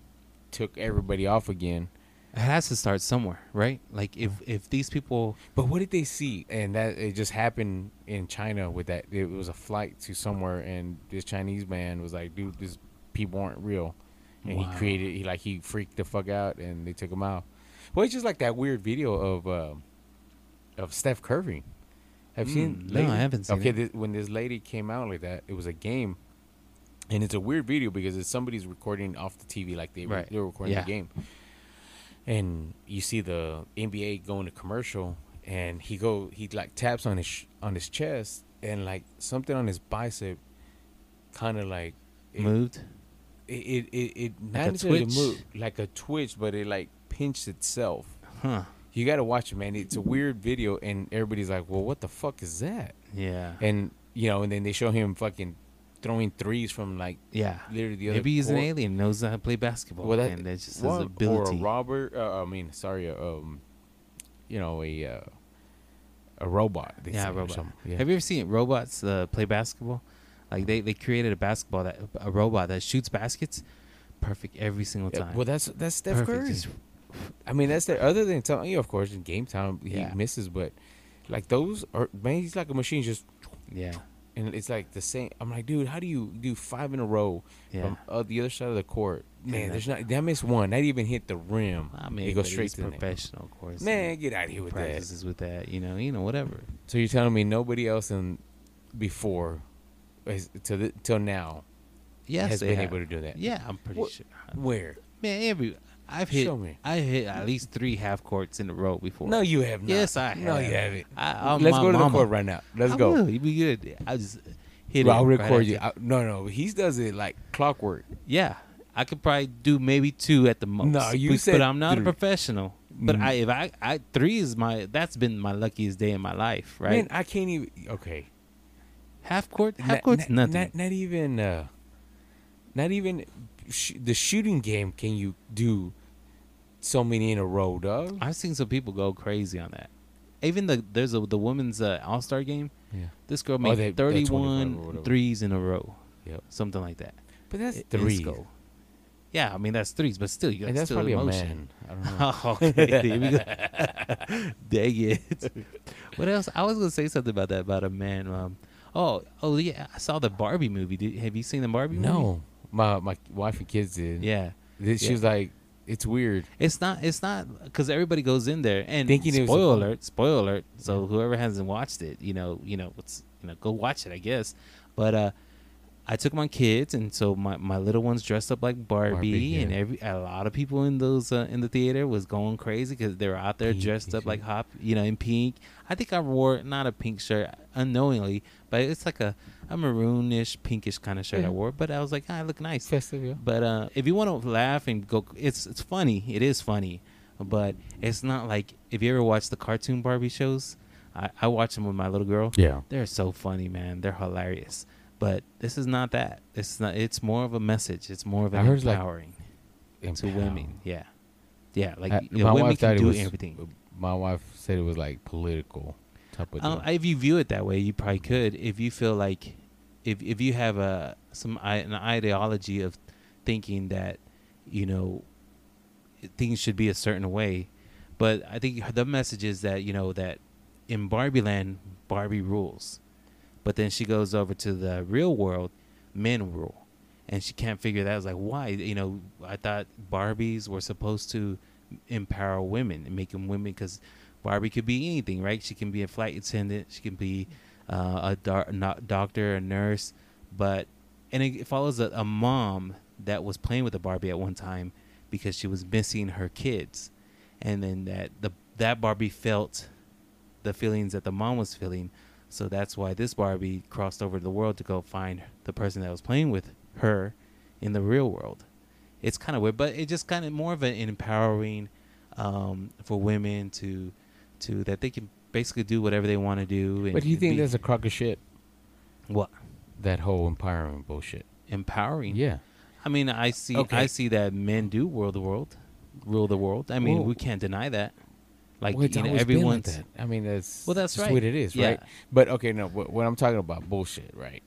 took everybody off again. It has to start somewhere, right? Like if if these people, But what did they see? And that it just happened in China with that. It was a flight to somewhere, and this Chinese man was like, "Dude, these people aren't real," and Wow. he created. He like he freaked the fuck out, and they took him out. Well, it's just like that weird video of uh, of Steph Curry. Have you seen? Mm, no, I haven't seen Okay, it. This, when this lady came out like that, it was a game, and it's a weird video because it's somebody's recording off the TV, like they Right. they were recording Yeah. the game and you see the NBA going to commercial, and he go he like taps on his sh- on his chest, and like something on his bicep, kind of like it, moved. It it it, it Like not necessarily moved like a twitch, but it like pinched itself. Huh. You got to watch it, man. It's a weird video, and everybody's like, "Well, what the fuck is that?" Yeah. And you know, and then they show him fucking throwing threes from like yeah. literally the other. Maybe he's an alien, knows how to play basketball, Well, that- and that's just his ability. Or a robber. Uh, I mean, sorry, uh, um, you know, a uh, a robot. Yeah, or robot. Yeah. Have you ever seen robots uh, play basketball? Like they, they created a basketball that a robot that shoots baskets, perfect every single Yeah, time. well, that's that's Steph Perfect, Curry. just- I mean, that's the other than telling you, of course, in game time he Yeah. misses, but like those are man, he's like a machine, just yeah, and it's like the same. I'm like, dude, how do you do five in a row yeah. from uh, the other side of the court? Man, And there's not. That missed one. That even hit the rim. I mean, it goes straight to the professional, of course. Man, get out of here with that. practices with that. You know, you know, whatever. So you're telling me nobody else in before, is, to the, till now, Yes, has been have. able to do that? Yeah, I'm pretty sure. Where? Man, every I've hit Show me. I hit at least three half courts in a row before. No, you have not. Yes, I have. No, you have. haven't. I, I'm Let's go to the mama. court right now. Let's I go. Will. You be good. I just hit Well, it. I'll right record you. I, no, no, he does it like clockwork. Yeah, I could probably do maybe two at the most. No, you but, said but I'm not three. a professional. But Mm. I, if I, I three is my that's been my luckiest day in my life. Right, Man, I can't even. Okay, half court, half Not- court's not, nothing. Not, not even. Uh, not even sh- the shooting game. Can you do so many in a row, dog? I've seen some people go crazy on that. Even the there's a the women's uh, All Star game. Yeah. This girl Oh, made they- they're 25 or 31 threes in a row, Yep. something like that. But that's It- three. Yeah, I mean that's threes, but still, you got that's still probably a emotion. man. I don't know. Oh, okay. Here we go. Dang it. What else? I was gonna say something about that about a man. Um, oh, oh yeah, I saw the Barbie movie. Did, have you seen the Barbie movie? no, my my wife and kids did. Yeah, she Yeah. was like, "It's weird." it's not. It's not because everybody goes in there and Thinking it was alert. Spoil alert. So whoever hasn't watched it, you know, you know, it's you know, go watch it. I guess. But uh, I took my kids, and so my, my little ones dressed up like Barbie, Barbie, and every a lot of people in those uh, in the theater was going crazy because they were out there Pink dressed and up like hop, you know, in pink. I think I wore not a pink shirt unknowingly, but it's like a a maroonish, pinkish kind of shirt Yeah. I wore. But I was like, ah, I look nice. Festive, yeah. But uh, if you want to laugh and go, it's it's funny. It is funny, but it's not like if you ever watch the cartoon Barbie shows. I, I watch them with my little girl. Yeah. They're so funny, man. They're hilarious. But this is not that. Is not. It's more of a message. It's more of I an it's like empowering to Empower. women. Yeah, yeah. Like know, my women wife thought can it was- everything. My wife said it was like political type of Um, if you view it that way, you probably could. If you feel like, if if you have a some an ideology of thinking that, you know, things should be a certain way, but I think the message is that you know that in Barbie Land, Barbie rules, but then she goes over to the real world, men rule, and she can't figure that. out. It's like why? You know, I thought Barbies were supposed to empower women and make them women because Barbie could be anything, right? She can be a flight attendant, she can be uh, a doc- doctor, a nurse, but and it follows a, a mom that was playing with a Barbie at one time because she was missing her kids, and then that the that Barbie felt the feelings that the mom was feeling So that's why this Barbie crossed over to the world to go find the person that was playing with her in the real world. It's kind of weird, but it just kind of more of an empowering um, for women to to that they can basically do whatever they want to do. And But do you think be- that's a crock of shit? what That whole empowerment bullshit. empowering? Yeah. I mean, I see Okay. I see that men do rule the world, rule the world. I mean, we can't deny that. Like well, you know, like everyone's that. I mean, that's Well, that's right. what it is, Yeah. right? But okay, no. What, what I'm talking about, bullshit, right?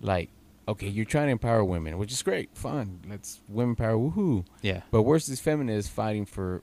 Like, okay, you're trying to empower women, which is great, fun. Let's women power, woohoo! yeah, But where's this feminist fighting for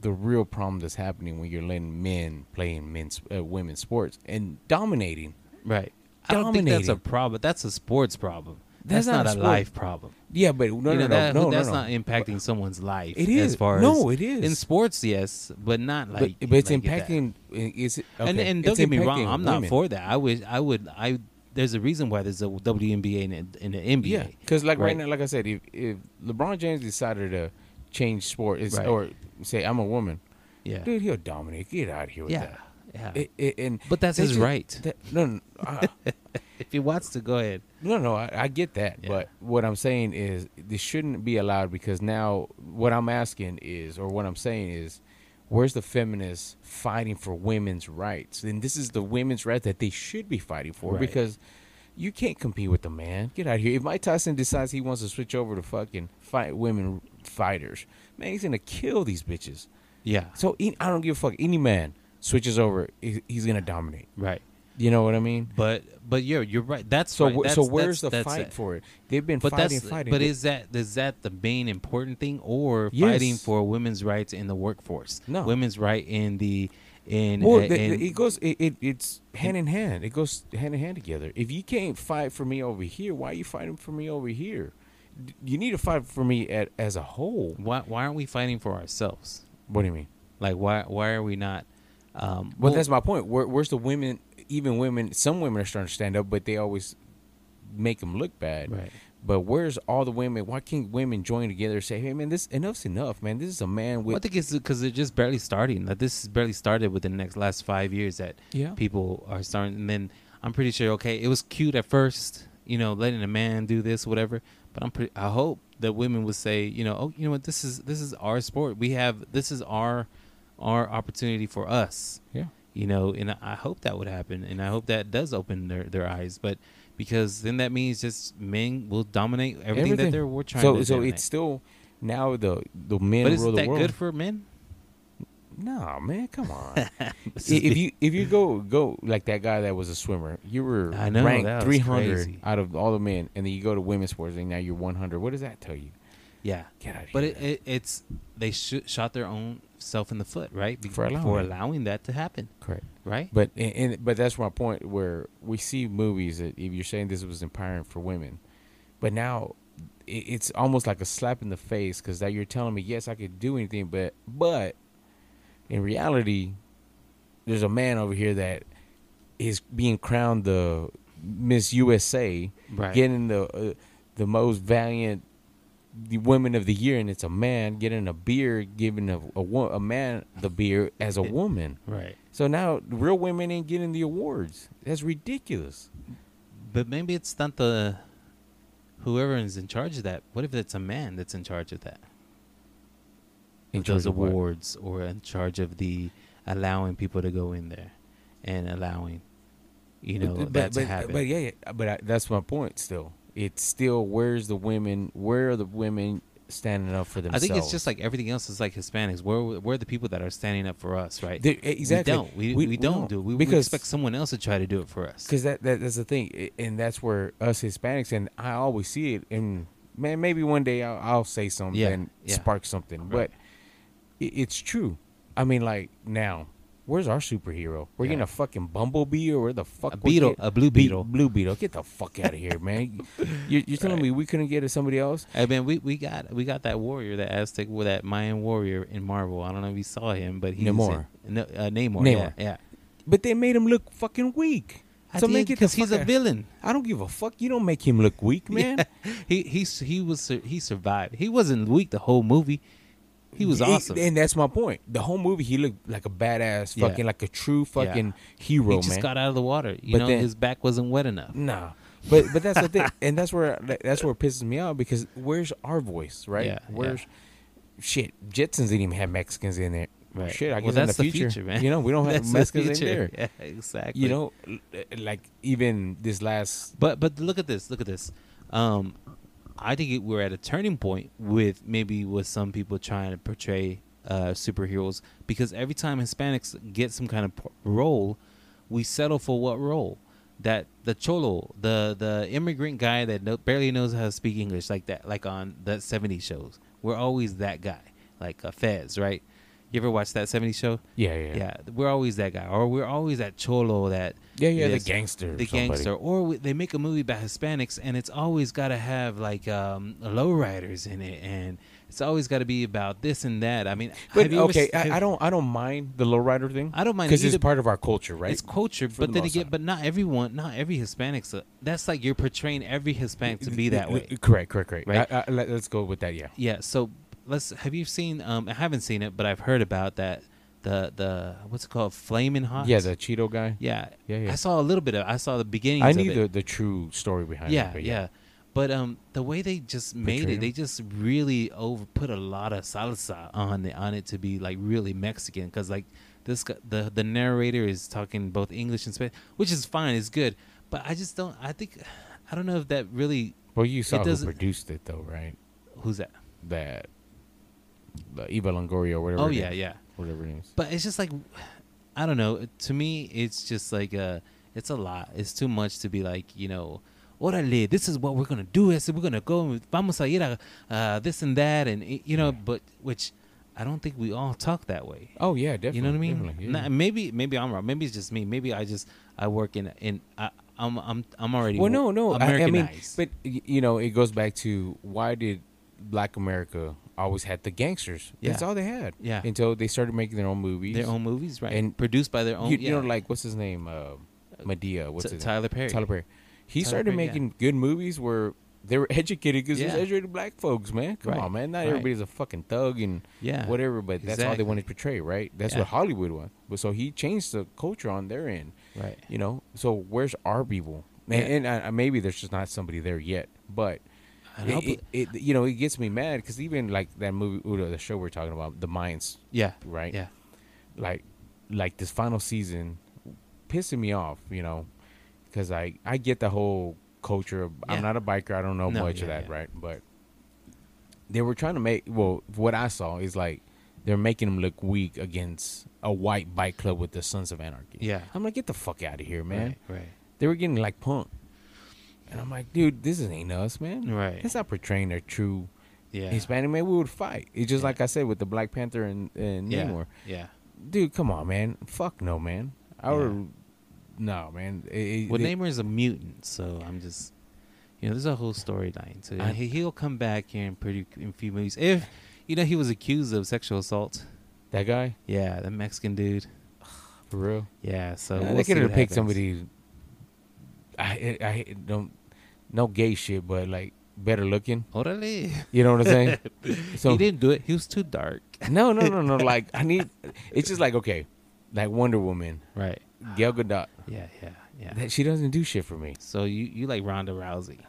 the real problem that's happening when you're letting men play in men's uh, women's sports and dominating? right. I don't think that's a Dominating. problem. That's a sports problem. That's That's, not not, a a life problem. Yeah, but no, You no, know, no, that- no, that's no, not no. impacting someone's life. It is as far no, as it is in sports, yes, but not like. but, but it's like impacting. Eh, is it? and okay, and don't it's get me wrong, I'm not women. for that. I wish I would. I there's a reason why there's a WNBA and, and an NBA. Yeah, because like right. Right. now, like I said, if, if LeBron James decided to change sport, Right. or say I'm a woman, yeah, dude, he'll dominate. Get out of here with yeah, that. Yeah. It, it, and but that's his just- right. that- no, no, uh, if he wants to, go ahead. no, no. I, I get that, Yeah. but what I'm saying is this shouldn't be allowed because now what I'm asking is, or what I'm saying is, where's the feminists fighting for women's rights? And this is the women's rights that they should be fighting for Right. because. You can't compete with the man. Get out of here. If Mike Tyson decides he wants to switch over to fucking fight women fighters, man, he's gonna kill these bitches. Yeah, So I don't give a fuck. Any man switches over, he's gonna dominate. right. You know what I mean? But but you're you're right. That's So right. That's, so where's the that's, that's fight it. for it? They've been But fighting, fighting. but is that is that the main important thing or Yes. fighting for women's rights in the workforce? No. women's right in the in well, uh, the- in- it goes. It, it it's hand in hand. It goes hand in hand together. If you can't fight for me over here, why are you fighting for me over here? You need to fight for me at, as a whole. why why aren't we fighting for ourselves? What do you mean? Like why why are we not? Um, Well, that's my point. Where, where's the women? Even women, some women are starting to stand up, but they always make them look bad. right. But where's all the women? Why can't women join together and say, "Hey, man, this enough's enough, man. This is a man Well, I think it's because they're just barely starting. Like this barely started within the next last five years that Yeah. people are starting. And then I'm pretty sure. Okay, it was cute at first, you know, letting a man do this, whatever. But I'm pretty. I hope that women would say, you know, oh, you know what, this is this is our sport. We have this is our our opportunity for us. Yeah. You know, and I hope that would happen, and I hope that does open their their eyes. But because then that means just men will dominate everything, Everything. that they're we're trying so, to. so dominate. it's still now the the men but is rule the that good for men? no, man, come on. Is if you if you go go like that guy that was a swimmer, you were I know, ranked 300 out of all the men, and then you go to women's sports, and now you're 100. What does that tell you? yeah, Get out of But here. it, it, it's they sh- shot their own self in the foot, right? Be- For allowing for allowing that to happen, correct. right? But and, and but that's my point where we see movies that if you're saying this was empowering for women, but now it, it's almost like a slap in the face because that you're telling me yes I could do anything, but but in reality, there's a man over here that is being crowned the Miss USA, right. getting the uh, the most valiant the women of the year, and it's a man getting a beer, giving a a, wo- a man the beer as a woman. right. So now real women ain't getting the awards. That's ridiculous. But maybe it's not the whoever is in charge of that. What if it's a man that's in charge of that? In Of those charge of what? awards, or in charge of the allowing people to go in there and allowing, you know, but, that but, to happen. But yeah, yeah but I, that's my point. Still, it's still where's the women? Where are the women standing up for themselves? I think it's just like everything else is like Hispanics. Where where are the people that are standing up for us, right? They- eh, exactly. We don't. We, we, don't do. it. We, we expect someone else to try to do it for us. because that, that that's the thing, eh, and that's where us Hispanics and I always see it. And man, maybe one day I'll, I'll say something Yeah, and yeah. spark something, Right. but it, it's true. I mean, like now, where's our superhero? We're Yeah. getting a fucking bumblebee, or where the fuck? A beetle, get- a blue Be- beetle. blue beetle. Get the fuck out of here, man! You're, you're telling Right. me we couldn't get it somebody else? Hey man, we, we got we got that warrior, that Aztec, that Mayan warrior in Marvel. I don't know if you saw him, but he's Namor. In, uh, Namor. Namor. Yeah, yeah. But they made him look fucking weak. I so make it because he's a villain. I don't give a fuck. You don't make him look weak, man. He he he was he survived. He wasn't weak the whole movie. He was It- awesome. and that's my point. The whole movie, he looked like a badass, Yeah. fucking like a true fucking hero. he just man. got out of the water. You But know, then- his back wasn't wet enough. Nah, but but that's the thing, and that's where that's where it pisses me off because where's our voice, right? Yeah, where's shit? Jetsons didn't even have Mexicans in there. Right. Shit, I well, guess in that's the future, man. you know, we don't have That's the Mexicans in future. there. Yeah, exactly. You know, l- like even this last But but look at this. Look at this. Um, I think it, we're at a turning point with maybe with some people trying to portray uh, superheroes because every time Hispanics get some kind of p- role, we settle for what role? That the cholo, the the immigrant guy that no, barely knows how to speak English, like that, like on the '70s shows. We're always that guy, like a Fez, right? You ever watch that '70s show? yeah, yeah, Yeah, we're always that guy, or we're always that cholo that yeah, yeah, the gangster, the somebody. gangster, or we, they make a movie about Hispanics, and it's always got to have like um, lowriders in it, and it's always got to be about this and that. I mean, But ever okay, have- I, I don't, I don't mind the lowrider thing. I don't mind because it's part of our culture, right? It's culture, For but the then again, but not everyone, not every Hispanics. Uh, that's like you're portraying every Hispanic to be that way. Correct, correct, correct. Right? I, I, let, us go with that. Yeah. Yeah. So let's. Have you seen? Um, I haven't seen it, but I've heard about that. The the what's it called? Flaming hot. Yeah, the Cheeto guy. yeah. Yeah, yeah. I saw a little bit of. I saw the beginning. I it. the, the true story behind yeah, it. but yeah. But um, the way they just made Portrayed it, they just really over put a lot of salsa on it on it to be like really Mexican. Because like this, guy, the the narrator is talking both English and Spanish, which is fine, it's good. But I just don't. I think I don't know if that really. Well, you saw who produced it, though, right? Who's that? That the Eva Longoria or whatever. Oh yeah, is. yeah. Whatever it is. But it's just like, I don't know. To me, it's just like uh it's a lot. It's too much to be like, you know, orale, this is what we're gonna do. I said we're gonna go, vamos a ir a uh, this and that, and you know, but which I don't think we all talk that way. Oh yeah, definitely. you know what I mean? yeah. Nah, maybe maybe I'm wrong. Maybe it's just me. Maybe I just I work in in I, I'm I'm I'm already well, no, no. I, I mean, but you know, it goes back to why did Black America always had the gangsters? That's all they had. Yeah. Until they started making their own movies. their own movies, right? And produced by their own. You, yeah. you know, like what's his name? Uh, Madea. What's T- his Tyler Perry. Tyler Perry. He Tyler started Perry, yeah. making good movies where they were educated because Yeah. it's educated black folks, man. Come Right, on, man. Not right. everybody's a fucking thug and Yeah. whatever, but that's all they wanted to portray, right? That's Yeah. what Hollywood was. But so he changed the culture on their end, Right. you know. So where's our people? And, Yeah. and uh, maybe there's just not somebody there yet, but it, it, it, you know, it gets me mad because even like that movie, or the show we're talking about, The Mayans, Yeah. right? Yeah. like like this final season pissing me off you know because i i get the whole culture of Yeah. i'm not a biker i don't know No, much of that yeah. right but they were trying to make well what i saw is like they're making him look weak against a white bike club with the sons of anarchy Yeah. i'm like get the fuck out of here man Right. Right. they were getting like punk and i'm like dude this ain't us man Right. it's not portraying their true Yeah. hispanic man we would fight it's just Yeah. like i said with the black panther and, and yeah. Namor Yeah. dude, come on, man. Fuck no, man. I Yeah. would, no, man. It, Well, it- Namor is a mutant, so I'm just, you know, there's a whole storyline. So I- he, he'll come back here in pretty in a few movies. If you know he was accused of sexual assault. that guy Yeah, the Mexican dude. for real. Yeah. So Uh, we'll they could have picked happens. somebody. I, I I don't, no gay shit, but like better looking. Orale. You know what I'm saying? so he didn't do it. He was too dark. no, no, no, no. Like I need. It's just like okay, like Wonder Woman, Right. Gal Gadot. Yeah. Yeah. Yeah. That she doesn't do shit for me. So you you like Ronda Rousey?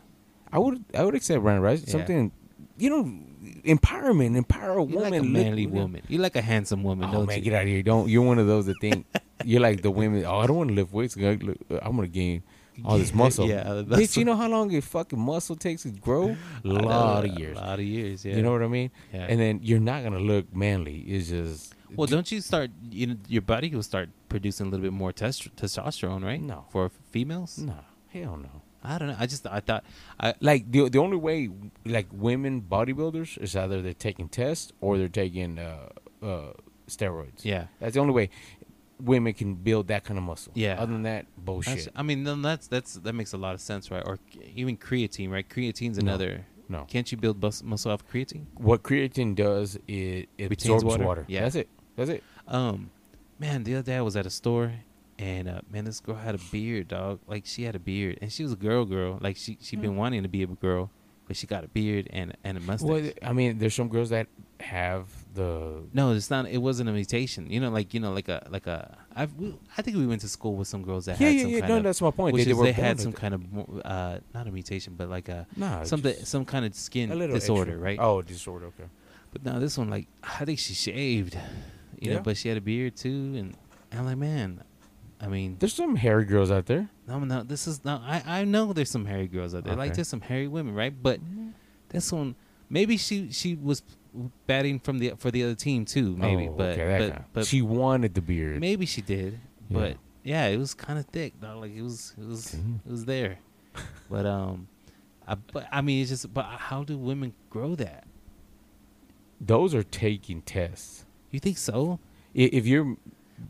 I would I would accept Ryan Rice. Yeah. Something, you know, empowerment, empower a You woman. like a look- manly woman. You like a handsome woman, Oh don't man, you? get out of here! Don't you're one of those that think you're like the women. Oh, I don't want to lift weights. Look, look, I'm gonna gain all this muscle. Yeah, the bitch. You know how long a fucking muscle takes to grow? A I know, lot of years. A lot of years. Yeah. You know what I mean? Yeah. And then you're not gonna look manly. It's just Well, don't you start? You know, your body will start producing a little bit more test- testosterone, right? No. For females. no, hell no. I don't know. I just I thought I Like the the only way like women bodybuilders is either they're taking tests or they're taking uh, uh, steroids. yeah. That's the only way women can build that kind of muscle. Yeah. Other than that, bullshit. That's, I mean, then that's that's that makes a lot of sense, right? Or even creatine, right? Creatine's another. no. Can't you build bus- muscle off creatine? What creatine does is it Retains absorbs water? water. Yeah. That's it. That's it. Um, man, the other day I was at a store, and uh, man, this girl had a beard, dog. Like she had a beard, and she was a girl, girl. Like she she Hmm. been wanting to be a girl, but she got a beard and and a mustache. Well, I mean, there's some girls that have the no, it's not. It wasn't a mutation. You know, like you know, like a like a. I've, we, I think we went to school with some girls that yeah, had yeah, some yeah. kind No, of, that's my point. which they, is were they had some kind of uh not a mutation, but like a nah, something some kind of skin disorder, extra. right? Oh, disorder. Okay. But now this one like I think she shaved, you Yeah. know, but she had a beard too, and I'm like, man, I mean, There's some hairy girls out there. no, no, this is no. I I know there's some hairy girls out there, like there's some hairy women, right? But this one, maybe she she was batting from the for the other team too, maybe, Oh, but okay, that but, but she wanted the beard. maybe she did, Yeah. but yeah, it was kind of thick, dog. Like it was it was Mhm. it was there, but um, I but I mean it's just but how do women grow that? Those are taking tests. You think so? If you're,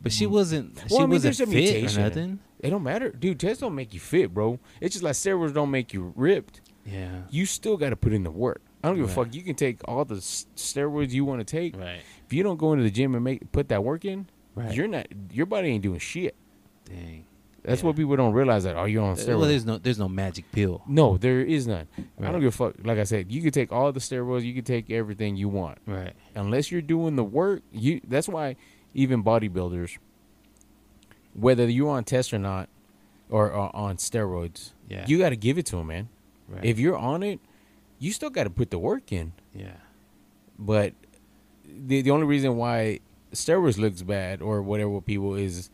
But she wasn't. Well, she I mean, wasn't there's a fit mutation. or nothing. it don't matter, dude. Tests don't make you fit, bro. It's just like steroids don't make you ripped. Yeah. You still got to put in the work. I don't give a fuck. You can take all the steroids you want to take. Right. If you don't go into the gym and make put that work in, Right. you're not. Your body ain't doing shit. Dang. That's Yeah. what people don't realize. That oh, you're on Uh, steroids. Well, there's no there's no magic pill. no, there is none. I don't give a fuck. Like I said, you can take all the steroids. You can take everything you want. Right. unless you're doing the work, you that's why even bodybuilders, whether you're on test or not, or, or on steroids, Yeah. you got to give it to them, man. Right. If you're on it, you still got to put the work in. yeah. But the the only reason why steroids looks bad or whatever people is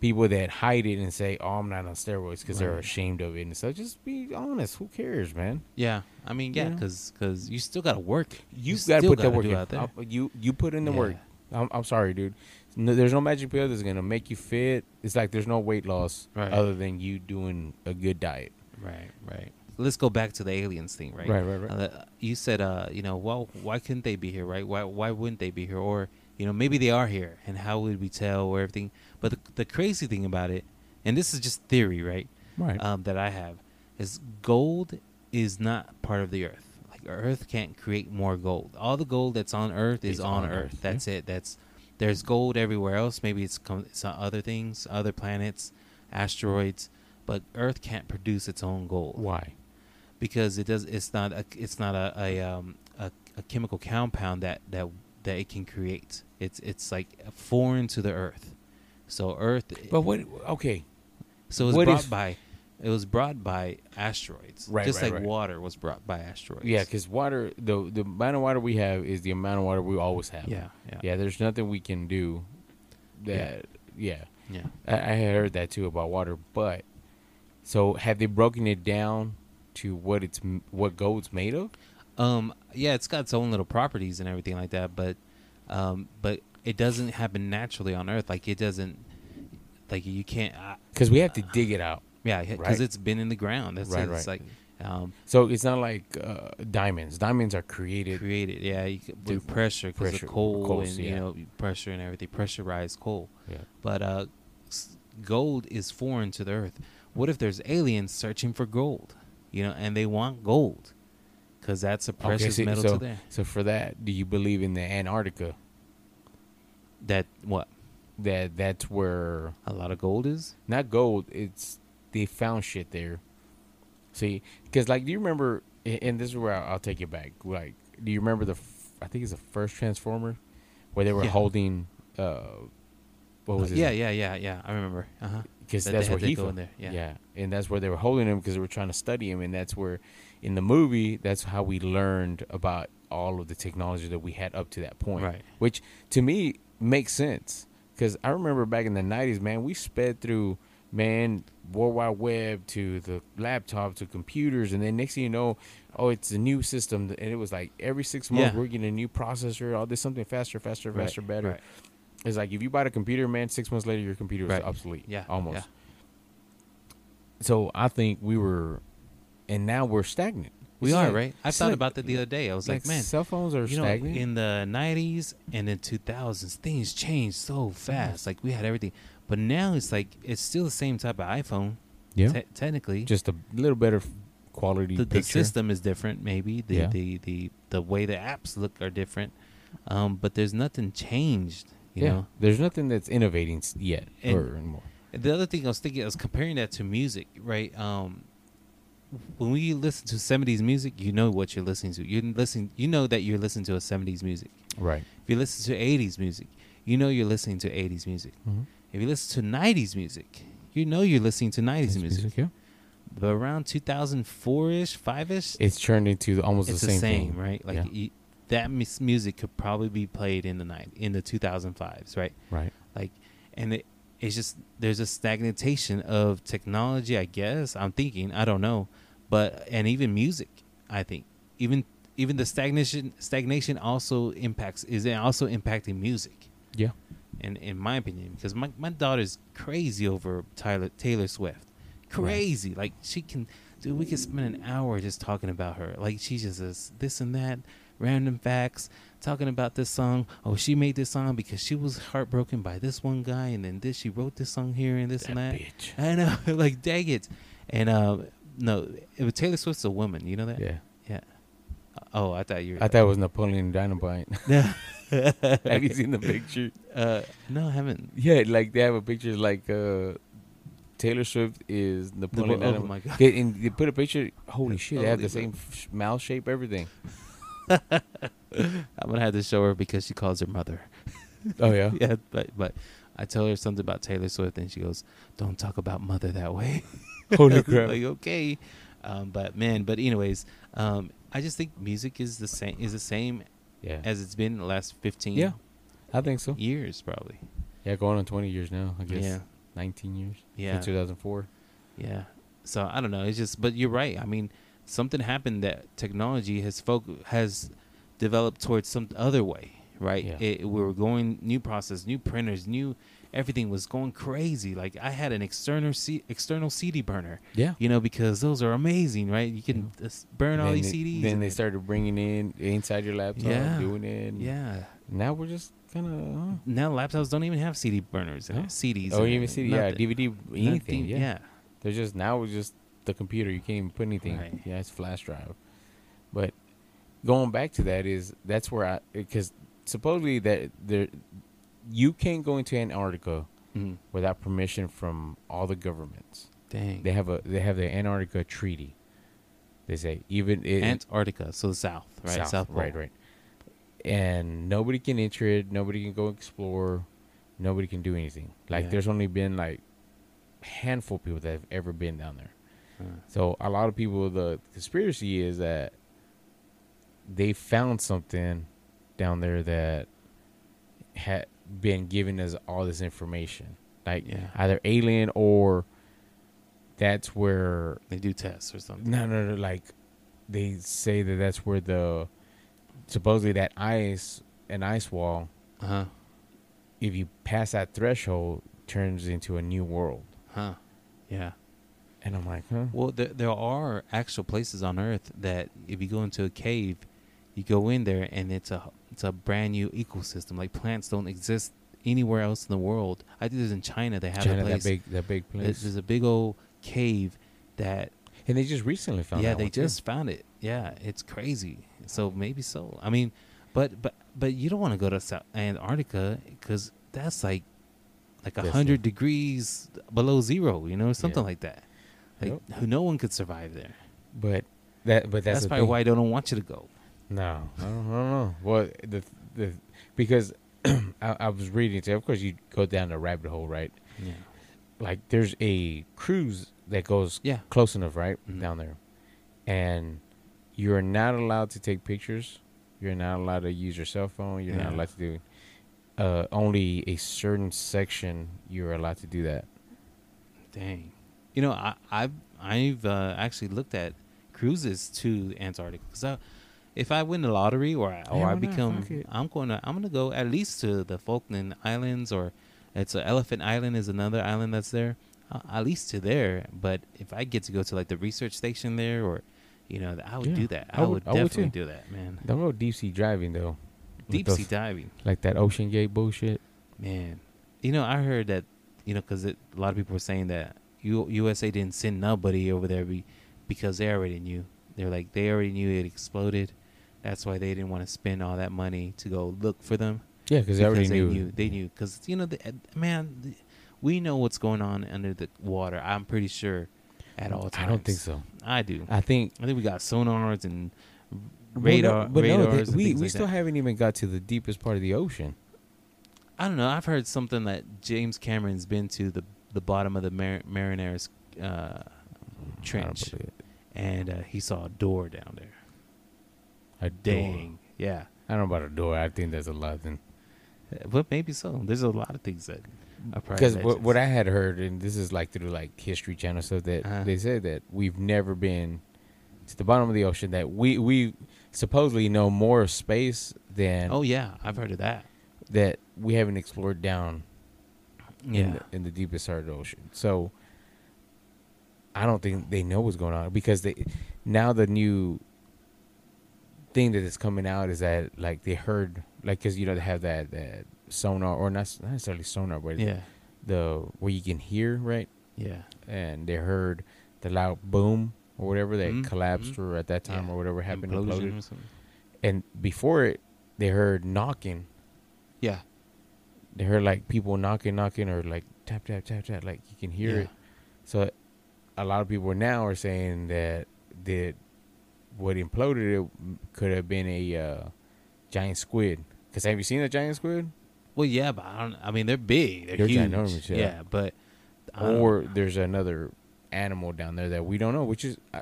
people that hide it and say, "Oh, I'm not on steroids" because they're ashamed of it and stuff. Just be honest. Who cares, man? Yeah. I mean, yeah, You know? because you still got to work. You, still got to put gotta work in. out there. You you put in the Yeah. work. I'm, I'm sorry, dude. No, there's no magic pill that's gonna make you fit. It's like there's no weight loss Right. other than you doing a good diet. Right. Right. Let's go back to the aliens thing, right? Right, right, right. Uh, you said, uh, you know, well, why couldn't they be here, right? Why, why wouldn't they be here? Or, you know, maybe they are here, and how would we tell or everything? But the, the crazy thing about it, and this is just theory, right? Right. Um, that I have is gold is not part of the earth. Earth can't create more gold. All the gold that's on Earth is on, on Earth. Earth, That's it. That's there's gold everywhere else. Maybe it's com- on other things, other planets, asteroids, but Earth can't produce its own gold Why? because it does. It's not a. It's not a a um a, a chemical compound that that that it can create. It's it's like foreign to the Earth. So Earth. But what? Okay. So it's what brought if- by. It was brought by asteroids, Right, just right, like right. water was brought by asteroids. Yeah, because water, the the amount of water we have is the amount of water we always have. yeah, yeah, Yeah. There's nothing we can do. That yeah. yeah. I, I heard that too about water, but so have they broken it down to what it's what gold's made of? Um, yeah, it's got its own little properties and everything like that, but, um, but it doesn't happen naturally on Earth. Like it doesn't, like you can't. Because we have to dig it out. Yeah, because Right. it's been in the ground. That's Right, it. It's right. like, um, So it's not like uh, diamonds. Diamonds are created. created. Yeah, you, through pressure because of pressure, coal coals, and you know pressure and everything, pressurized coal. Yeah. But uh, s- gold is foreign to the earth. What if there's aliens searching for gold? You know, and they want gold because that's a precious see, metal so, to them. So for that, do you believe in the Antarctica? That what That that's where a lot of gold is. not gold. It's they found shit there. See, because like, do you remember? And this is where I'll, I'll take you back. Like, do you remember the? I think it's the first Transformer, where they were Yeah. holding. uh What was Uh, it? yeah, yeah, yeah, yeah. I remember. Uh huh. because that that's where he go fo- in there, yeah. and that's where they were holding him because they were trying to study him, and that's where, in the movie, that's how we learned about all of the technology that we had up to that point. Right. Which to me makes sense because I remember back in the '90s, man, we sped through man World Wide Web to the laptop to computers, and then next thing you know, oh, it's a new system, and it was like every six months Yeah. we're getting a new processor. Oh, there's something faster, faster, Right, faster, better. right. It's like if you bought a computer, man, six months later your computer is Right. obsolete. Yeah, almost. yeah. So I think we were, and now we're stagnant. We It's are like- right. I thought like- about that the other day. I was like, man, cell phones are you know, stagnant. in the '90s and in 2000s, things changed so fast. Like we had everything, but now it's like it's still the same type of iPhone. yeah, te- technically, just a little better quality the, the system is different. Maybe the, Yeah. the, the the way the apps look are different. Um, but there's nothing changed. You yeah, know. there's nothing that's innovating yet And- or more. The other thing I was thinking, I was comparing that to music, right? Um, when we listen to 70s music, you know what you're listening to. You listen, you know that you're listening to a 70s music. Right. If you listen to 80s music, you know you're listening to 80s music. Mm-hmm. If you listen to 90s music, you know you're listening to 90s music. yeah. But around 2004 ish, 5 ish, It's turned into almost it's the the same, same, thing. right? Like Yeah. you, that mis- music could probably be played in the night in the 2005s, right? Right. Like, and it, it's just there's a stagnation of technology. I guess I'm thinking I don't know, but and even music. I think even even the stagnation stagnation also impacts is it also impacting music. Yeah. In in my opinion, because my my daughter's crazy over Tyler Taylor Swift, crazy. Like she can, dude. We could spend an hour just talking about her. Like she just says this and that, random facts, talking about this song. Oh, she made this song because she was heartbroken by this one guy, and then this she wrote this song here and this That and that. bitch. I know, like dang it. And uh, no, it was Taylor Swift's a woman. You know that? Yeah. Oh, I thought you. were I thought it was Napoleon Dynamite. Have you seen the picture? Uh, no, I haven't. Yeah, like they have a picture like uh Taylor Swift is Napoleon oh Dynamite. my god. And they put a picture. Holy shit! They have the Holy same f- mouth shape, everything. I'm gonna have to show her because she calls her mother. Oh yeah. yeah, but but I tell her something about Taylor Swift, and she goes, "Don't talk about mother that way." Holy crap! like okay, um, but man, but anyways, um, I just think music is the same is the same Yeah, as it's been the last 15 Yeah. I think so. years probably. Yeah, going on twenty years now. I guess Yeah, nineteen years. yeah, two thousand four. yeah. So I don't know. It's just, but you're right. I mean, something happened that technology has foc- has developed towards some other way, right? Yeah. It, we were going new process, new printers, new everything was going crazy. Like I had an external C- external CD burner, Yeah. you know, because those are amazing, right? You can uh, just burn all these they, CDs. Then they started bringing in inside your laptop, Yeah. doing it. Yeah. Now we're just kind of. Now laptops don't even have CD burners, Huh? Uh, CDs. Oh, even CD, yeah. DVD, anything. Yeah. yeah. They're just now it's just the computer. You can't even put anything. Right. Yeah, it's flash drive. But going back to that is that's where I because supposedly that there you can't go into Antarctica Mhm. without permission from all the governments. Dang. They have a they have the Antarctica Treaty. They say even it, Antarctica, so the south, right? South, Pole. right, right. And nobody can enter it. Nobody can go explore. Nobody can do anything. Like Yeah. there's only been like handful of people that have ever been down there. Huh. So a lot of people, the conspiracy is that they found something down there that had been giving us all this information, like Yeah. either alien or that's where They do tests or something. no, no, no, like they say that that's where the supposedly that ice, an ice wall, Uh huh. if you pass that threshold, turns into a new world. Huh. Yeah. And I'm like, huh? Well, there there are actual places on Earth that if you go into a cave, you go in there and it's a it's a brand new ecosystem. Like plants don't exist anywhere else in the world. I think there's in China they have China, a place. that big, that big place. there's a big old cave that and they just recently found. It. Yeah they one, too. just found it. Yeah, it's crazy. So maybe so. I mean, but but but you don't want to go to South Antarctica because that's like like a hundred degrees below zero. You know, something Yeah. like that. Like Yep. no one could survive there. But that, but that's, That's, probably thing. why they don't want you to go. No, I don't, I don't know. Well, the the because I, I was reading it. Of course, you go down the rabbit hole, right? Yeah. Like there's a cruise that goes Yeah. close enough, right, Mhm. down there, and you're not allowed to take pictures. You're not allowed to use your cell phone. You're not allowed to do. Uh, only a certain section you're allowed to do that. Dang. You know, I, I've I've uh, actually looked at cruises to Antarctica because if I win the lottery or I, or Yeah, I become, I'm going to I'm going to go at least to the Falkland Islands or it's a Elephant Island is another island that's there. Uh, at least to there. But if I get to go to like the research station there or, you know, I would Yeah, do that. I I, would- would, I would definitely do that, man. Don't go deep sea driving though. Deep sea diving. like that OceanGate bullshit. Man, you know, I heard that, you know, because a lot of people were saying that U- USA didn't send nobody over there be- because they already knew. They're like, they already knew it exploded. That's why they didn't want to spend all that money to go look for them. Yeah, because they already they knew. knew. They knew. Because, you know, the, uh, man, the, we know what's going on under the water. I'm pretty sure at all times. I don't think so. I do. I think I think we got sonars and well, radar, no, but no, they- we we like still that. haven't even got to the deepest part of the ocean. I don't know. I've heard something that James Cameron's been to the the bottom of the Mar- Mariner's uh, trench, and uh, he saw a door down there. A Dang. door. Yeah. I don't know about a door. I think there's a lot. Then But maybe so. There's a lot of things that because what, what I had heard, and this is like through like History Channel stuff, that Uh-huh. they said that we've never been to the bottom of the ocean. That we we supposedly know more of space than Oh yeah, I've heard of that. that we haven't explored down in, Yeah. the, in the deepest part of the ocean. So I don't think they know what's going on because they now the new thing that is coming out is that like they heard like because you know they have that that sonar or not, not necessarily sonar but Yeah. the where you can hear right Yeah. and they heard the loud boom or whatever that Mhm, collapsed mhm. or at that time Yeah. or whatever happened Implosion imploded. or something. and before it they heard knocking Yeah. they heard like people knocking knocking or like tap tap tap tap like you can hear yeah. it so a lot of people now are saying that that what imploded it could have been a uh, giant squid because have you seen a giant squid Well, yeah, but I don't. I mean, they're big. They're, They're huge. ginormous, yeah. but I don't- or there's another animal down there that we don't know which is i,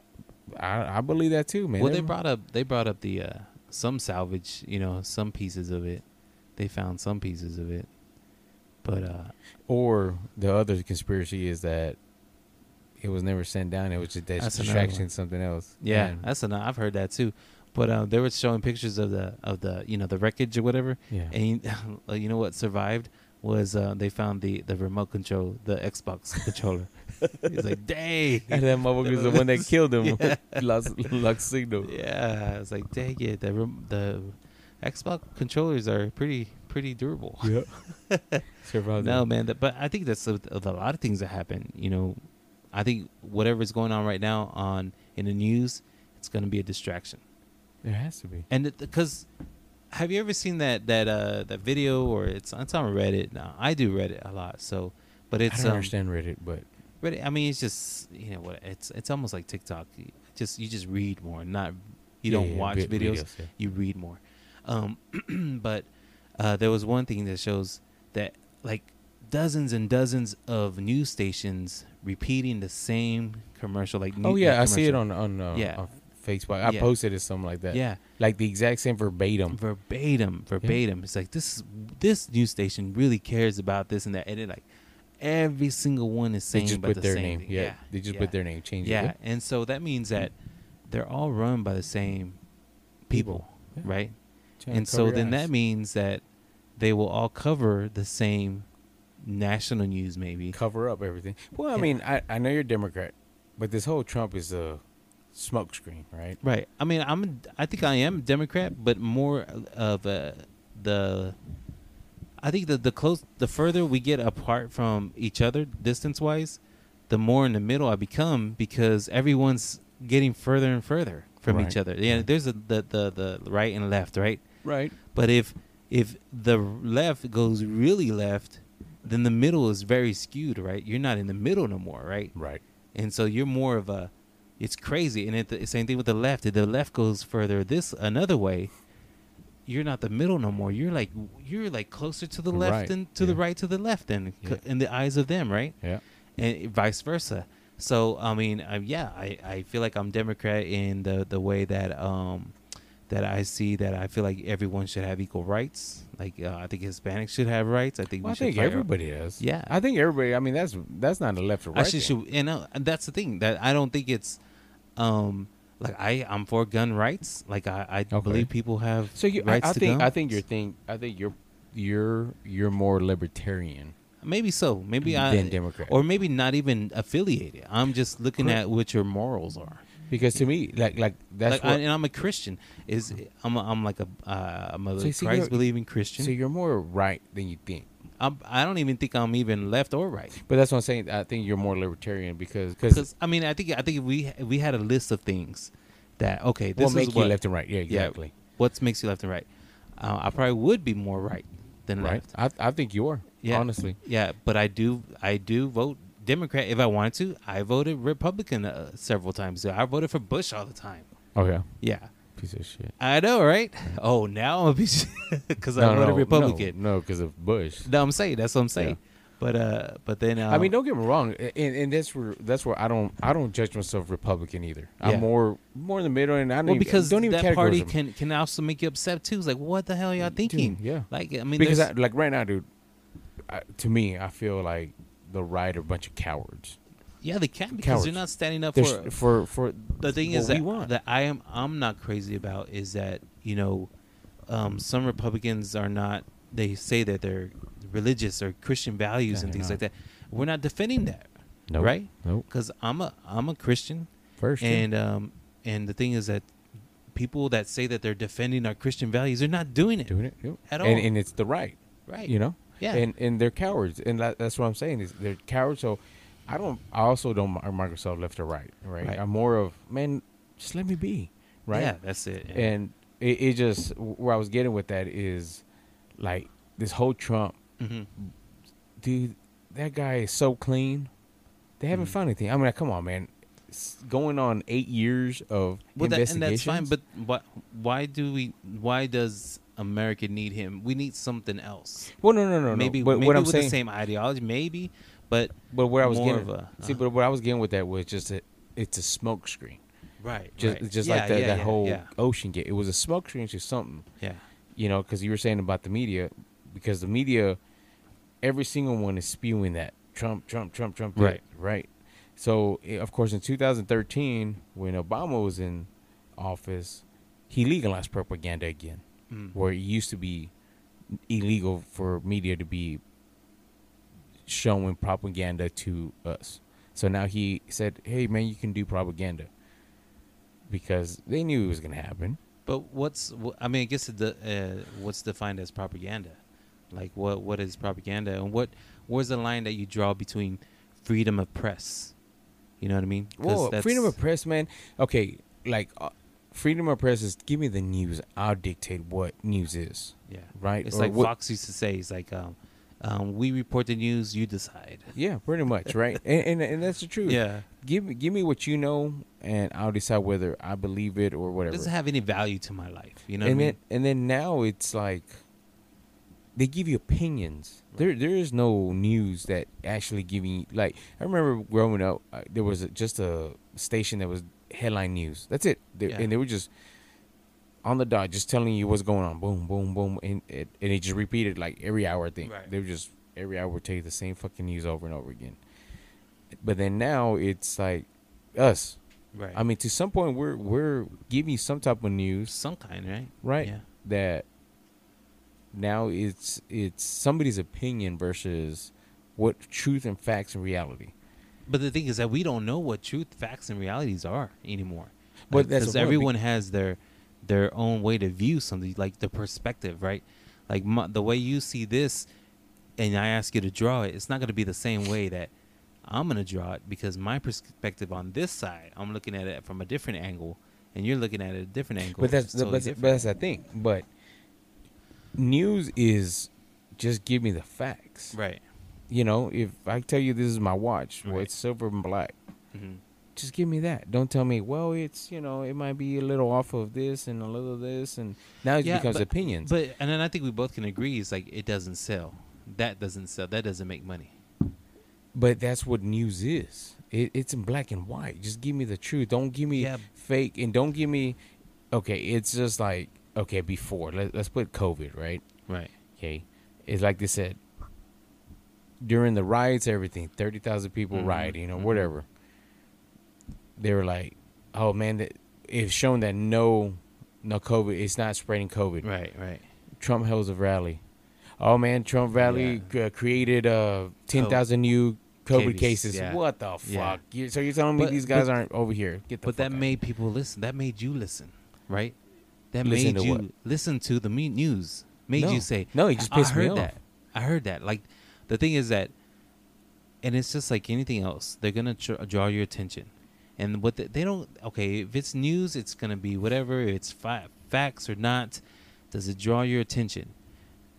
I, I believe that too man well, they They're- brought up they brought up the uh, some salvage. You know, some pieces of it. They found some pieces of it, but uh, Or the other conspiracy is that it was never sent down. It was just that That's distraction, something else. yeah, And- that's enough. I've heard that too. But uh, they were showing pictures of the of the you know the wreckage or whatever, yeah. and you know what survived was uh, they found the the remote control, the Xbox controller. He's like, dang. And that motherfucker's the one that killed him. Yeah. lost, lost signal. Yeah, I was like, dang it, the rem- the Xbox controllers are pretty pretty durable. Yeah. Survived No, man, that, but I think that's a, a lot of things that happen. You know, I think whatever is going on right now on in the news, it's going to be a distraction. There has to be. And because have you ever seen that that uh that video or it's it's on Reddit? Now, I do Reddit a lot, so but it's I don't um, understand Reddit, but Reddit. I mean, it's just you know what it's it's almost like TikTok. You Just you just read more, not you Yeah, don't yeah, watch vi- videos. yeah. You read more. Um, but uh, there was one thing that shows that like dozens and dozens of news stations repeating the same commercial. Like Oh yeah, I see it on on uh, Yeah. on Facebook. I Yeah. posted it something like that. yeah like the exact same verbatim. verbatim verbatim. It's like this this news station really cares about this and that, and it like every single one is They saying just put the their name. thing. Yeah, they just yeah. put their name. Change Yeah, it. and so that means that they're all run by the same people, Yeah. right? Trying and so then ass. that means that they will all cover the same national news, maybe. cover up everything. Well, I Yeah. mean, I, I know you're Democrat, but this whole Trump is a smokescreen, right? Right. I mean, I'm. I think I am a Democrat, but more of a the. I think that the close, the further we get apart from each other, distance wise, the more in the middle I become because everyone's getting further and further from Right. each other. Yeah, Right. there's a, the the the right and left, right? Right. But if if the left goes really left, then the middle is very skewed, right? You're not in the middle no more, right? Right. and so you're more of a it's crazy and it, the same thing with the left if the left goes further this another way you're not the middle no more you're like you're like closer to the left Right, than to the right to the left and Yeah. in the eyes of them right Yeah. and vice versa so i mean I, yeah i i feel like i'm democrat in the the way that um that I see that I feel like everyone should have equal rights. Like uh, I think Hispanics should have rights. I think Well, we I should think everybody does. Yeah. I think everybody. I mean, that's that's not a left or right. Thing. should you know and that's the thing that I don't think it's um like I I'm for gun rights. Like I I Okay. believe people have So you, I, rights I to think I think you're think I think you're you're you're more libertarian maybe so maybe than I Democrat. or maybe not even affiliated. I'm just looking Correct. at what your morals are. Because to me, like like that's like, I, and I'm a Christian. Is I'm a, I'm like a uh, I'm a So Christ believing Christian. so you're more right than you think. I'm, I don't even think I'm even left or right. But that's what I'm saying. I think you're more libertarian because because I mean, I think I think if we if we had a list of things that okay, this what is make what you left and right. Yeah, Yeah. exactly. what makes you left and right. Uh, I probably would be more right than Right. left. I I think you are. Yeah. Honestly. Yeah, but I do I do vote Democrat if I wanted to. I voted Republican uh, several times. I voted for Bush all the time. Oh yeah, Yeah, piece of shit. I know, right? Oh, now I'm a piece because I voted no, Republican. No, because of Bush. No, I'm saying that's what I'm saying. Yeah. But uh, but then uh, I mean, don't get me wrong, and, and that's where that's where I don't I don't judge myself Republican either. Yeah. I'm more more in the middle, and I don't well even, because don't even that party them. can can also make you upset too. It's like what the hell y'all Dude, thinking? yeah, Like I mean, because I, like right now, dude. I, to me, I feel like the right are a bunch of cowards. yeah, they can because cowards. they're not standing up There's, for for for the thing is that want. that I am I'm not crazy about is that you know um, some Republicans are not they say that they're religious or Christian values Yeah, and things not. like that. We're not defending that, Nope. right? Nope. Because I'm a I'm a Christian, First, and um and the thing is that people that say that they're defending our Christian values, they're not doing it, doing it yep. At and, all. and it's the right. right? You know. Yeah, and and they're cowards, and that, that's what I'm saying is they're cowards. So I don't. I also don't mark myself left or right. Right. Right. I'm more of man. Just let me be. Right. Yeah, that's it. yeah. And it, it just where I was getting with that is like this whole Trump Mhm. dude. That guy is so clean. They haven't Mhm. found anything. I mean, come on, man. Going on eight years of Well, that, and that's fine. But what? Why do we? Why does America need him? We need something else. well, no, no, no, no. maybe But maybe what I'm with saying, the same ideology, maybe. But but where I was getting, of a- see, uh. but what I was getting with that was just that it's a smoke screen. right, just right. just Yeah, like that, yeah, that yeah, whole OceanGate. It was a smoke screen to something, yeah, you know, because you were saying about the media, because the media, every single one is spewing that Trump, Trump, Trump, Trump, Right. right. So eh, of course, in 2013, when Obama was in office, he legalized propaganda again, Mm. where it used to be illegal for media to be showing propaganda to us. So now he said, "Hey, man, you can do propaganda." Because they knew it was going to happen. But what's? I mean, I guess the uh, what's defined as propaganda? Like what? What is propaganda? And what? Where's the line that you draw between freedom of press? You know what I mean? Well, freedom of press, man. Okay, like uh, freedom of press is give me the news. I'll dictate what news is. Yeah, Right? It's Or like what- Fox used to say. It's like, um, um, we report the news, you decide. Yeah, pretty much, right? and, and and that's the truth. Yeah, Give me give me what you know, and I'll decide whether I believe it or whatever. it doesn't have any value to my life. You know and what I then mean? and then now it's like they give you opinions. There there is no news that actually giving like I remember growing up uh, there was a, just a station that was headline news. That's it. They, Yeah. And they were just on the dot just telling you what's going on. Boom boom boom and it, and it just repeated like every hour I think. Right. They were just every hour would tell you the same fucking news over and over again. But then now it's like us. Right. I mean to some point we're we're giving you some type of news some kind, right? right Yeah. that now it's it's somebody's opinion versus what truth and facts and reality But the thing is that we don't know what truth, facts, and realities are anymore. But Like, be- everyone has their their own way to view something, like the perspective, right? Like my, the way you see this, and I ask you to draw it, it's not going to be the same way that I'm going to draw it because my perspective on this side, I'm looking at it from a different angle, and you're looking at it a different angle. but that's totally but, but that's the thing but news is just give me the facts right. You know if i tell you this is my watch well Right. it's silver and black hmm just give me that don't tell me well it's you know it might be a little off of this and a little of this and now it Yeah, becomes but- opinions But and then I think we both can agree it's like it doesn't sell. That doesn't sell. That doesn't make money. But that's what news is. It, it's in black and white. Just give me the truth. Don't give me Yeah. fake, and don't give me. Okay, it's just like okay. Before let, let's put COVID right. Right. Okay, it's like they said during the riots, everything thirty thousand people Mhm, rioting or mhm. whatever. They were like, "Oh man, that it's shown that no, no COVID. It's not spreading COVID." Right. Right. Trump holds a rally. Oh man, Trump rally uh, created uh, ten thousand new COVID Cases, cases. yeah. What the fuck? Yeah. You, so you're telling me But- these guys but- aren't over here? Get the But that out. made people listen. That made you listen, right? That Listen made you what? listen to the news. Made No. you say, No, it just I pissed me heard off. that. I heard that. Like the thing is that, and it's just like anything else. They're gonna tr- draw your attention, and what the, they don't. Okay, if it's news, it's gonna be whatever. It's fa- facts or not. Does it draw your attention?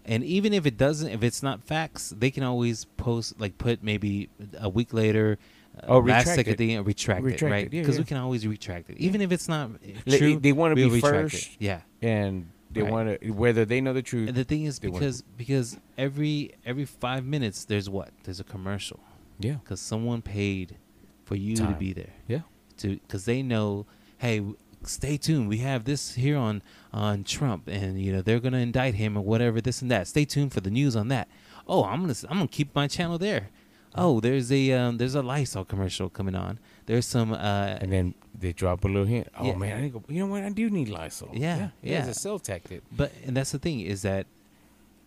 And even if it doesn't, if it's not facts, they can always post like put maybe a week later. uh, Oh, last second it. thing, retract, Retract it, right? it, yeah, Because yeah. we can always retract it, even if it's not uh, They- true. they wanna be retract first. It. Yeah, and they Right. want to whether they know the truth. and the thing is because because every every five minutes there's what there's a commercial yeah, because someone paid for you to be there. yeah, to because they know, hey, stay tuned. We have this here on on Trump, and you know they're gonna indict him or whatever, this and that. Stay tuned for the news on that. Oh, I'm gonna I'm gonna keep my channel there. Oh, there's a um, there's a Lysol commercial coming on. There's some uh, and then they drop a little hint. Oh Yeah. man, I need go, you know what? I do need Lysol. Yeah, yeah. It's a self tactic. but and that's the thing is that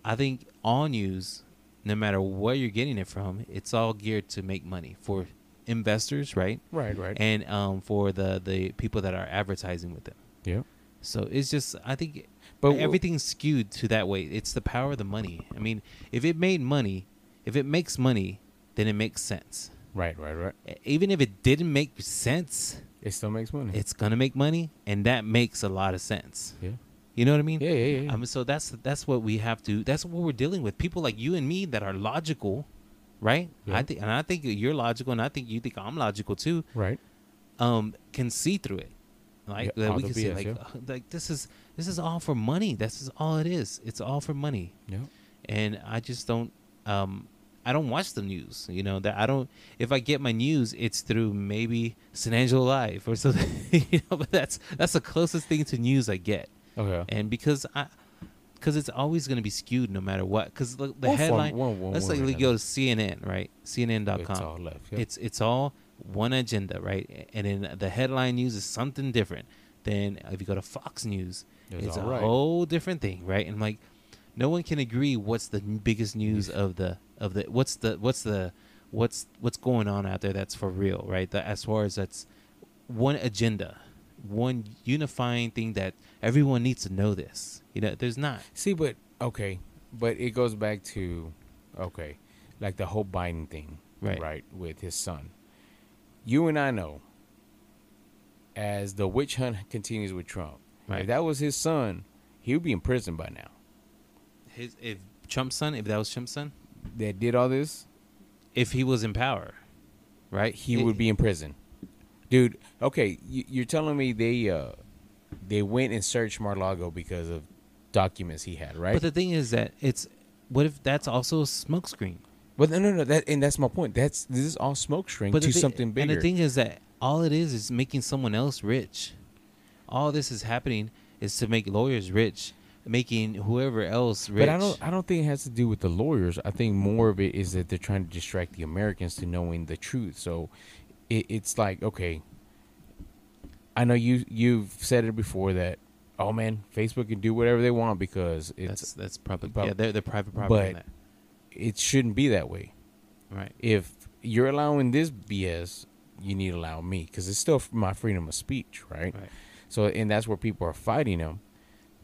I think all news, no matter where you're getting it from, it's all geared to make money for investors, right? Right, right. And um, for the the people that are advertising with them. yeah, So it's just I think but but everything's skewed to that way. It's the power of the money. I mean, if it made money, if it makes money, then it makes sense. Right, right, right. Even if it didn't make sense, It still makes money. it's gonna make money, and that makes a lot of sense. yeah, You know what I mean? yeah, yeah, yeah. Um, so that's that's what we have to. That's what we're dealing with. People like you and me that are logical, right? Yeah. I think, and I think you're logical, and I think you think I'm logical too. right. Um, can see through it. Like Yeah, that we can see, like, yeah. uh, like this is this is all for money. This is all it is. It's all for money. Yeah. and I just don't um I don't watch the news. You know that I don't. If I get my news, it's through maybe San Angelo Live or something. you know, but that's that's the closest thing to news I get. Okay. And because I, because it's always going to be skewed no matter what. Because the, the One headline. one- one let's way like we go to CNN, right? CNN.com. It's all left. Yeah. It's it's all one agenda, right? And then the headline news is something different. Then if you go to Fox News, It's it's, a right. whole different thing, right? And like, no one can agree what's the biggest news of the of the what's the what's the what's what's going on out there that's for real, right? That as far as that's one agenda, one unifying thing that everyone needs to know. This, you know, there's not. See, but okay, but it goes back to okay, like the whole Biden thing, Right. Right, with his son. You and I know, as the witch hunt continues with Trump, Right. if that was his son, he would be in prison by now. His if Trump's son, if that was Trump's son, That did all this, if he was in power, right? he It- would be in prison, dude. Okay, you, you're telling me they uh they went and searched Mar-Lago because of documents he had, right? But the thing is that it's what if that's also a smokescreen? But no, no, no. That and that's my point. That's this is all smokescreen But to the thi- something bigger. And the thing is that all it is is making someone else rich. All this is happening is to make lawyers rich, making whoever else rich. But I don't. I don't think it has to do with the lawyers. I think more of it is that they're trying to distract the Americans to knowing the truth. So, it, it's like okay. I know you. You've said it before that. Oh man, Facebook can do whatever they want because that's it's. that's probably But- yeah. They're, they're private property. but- that. It shouldn't be that way. Right. If you're allowing this BS, you need to allow me because it's still my freedom of speech, right? Right. So, and that's where people are fighting them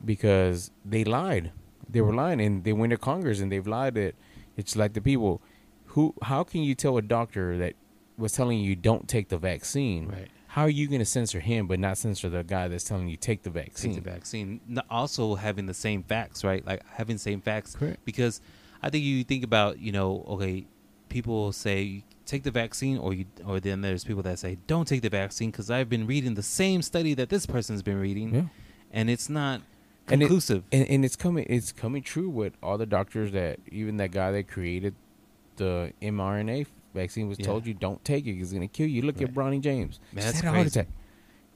because they lied. They were lying, and they went to Congress and they've lied that it's like the people who. How can you tell a doctor that was telling you don't take the vaccine? Right. How are you going to censor him, but not censor the guy that's telling you take the vaccine? Take the vaccine. Also having the same facts, right? Like having the same facts. Correct. Because I think you think about, you know, okay, people say take the vaccine, or you, or then there's people that say don't take the vaccine because I've been reading the same study that this person's been reading, Yeah. and it's not And it- And, and it's coming. It's coming true with all the doctors that even that guy that created the mRNA vaccine was Yeah. told you don't take it it's gonna kill you. Look Right. at Bronny James. Man, Just that's had a heart crazy. attack.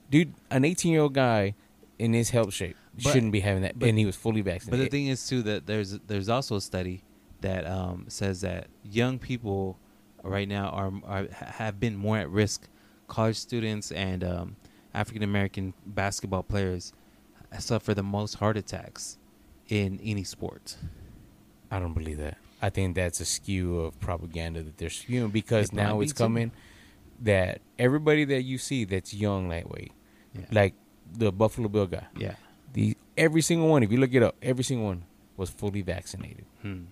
Dude, an 18 year old guy in his health shape But- shouldn't be having that, but- and he was fully vaccinated. But the thing is too that there's there's also a study that um, says that young people right now are, are have been more at risk. College students and um, African American basketball players suffer the most heart attacks in any sport. I don't believe that. I think that's a skew of propaganda that they're skewing because It now it's too. coming that everybody that you see that's young lightweight, Yeah. like the Buffalo Bill guy, yeah. the every single one, if you look it up, every single one was fully vaccinated. Hmm.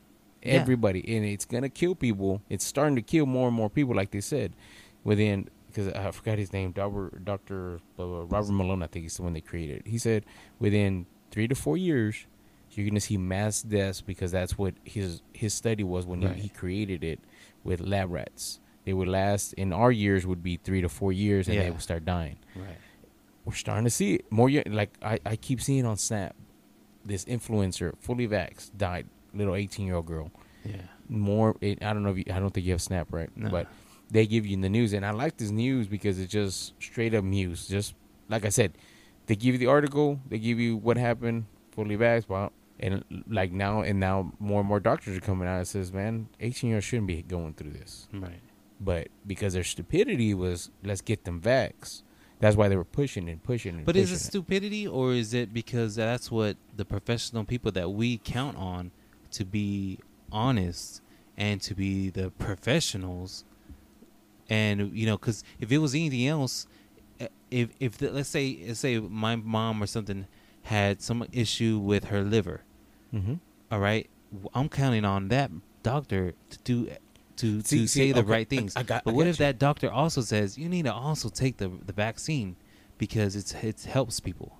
Yeah. Everybody, and it's gonna kill people. It's starting to kill more and more people, like they said, within because I forgot his name, Doctor Robert Malone. I think he's the one they created. He said within three to four years, you're gonna see mass deaths because that's what his his study was when Right. he, he created it with lab rats. They would last in our years would be three to four years, and they would start dying. Right. We're starting to see it more. Like I, I keep seeing on Snap, this influencer, fully vax, died. Little 18 year old girl. Yeah. More. It, I don't know if you, I don't think you have Snap right, No. but they give you in the news, and I like this news because it's just straight up news. Just like I said, they give you the article, they give you what happened, fully vaxxed, well, and like now and now more and more doctors are coming out and says, man, 18 year olds shouldn't be going through this, Right. but because their stupidity was let's get them vaxxed. That's why they were pushing and pushing and But is it stupidity or is it because that's what the professional people that we count on to be honest and to be the professionals? And you know, because if it was anything else, eh, if if the, let's say let's say my mom or something had some issue with her liver, Mm-hmm. all right, I'm counting on that doctor to do to See- to see, say the okay, right things. I got- but I what if you. that doctor also says you need to also take the the vaccine because it's it helps people?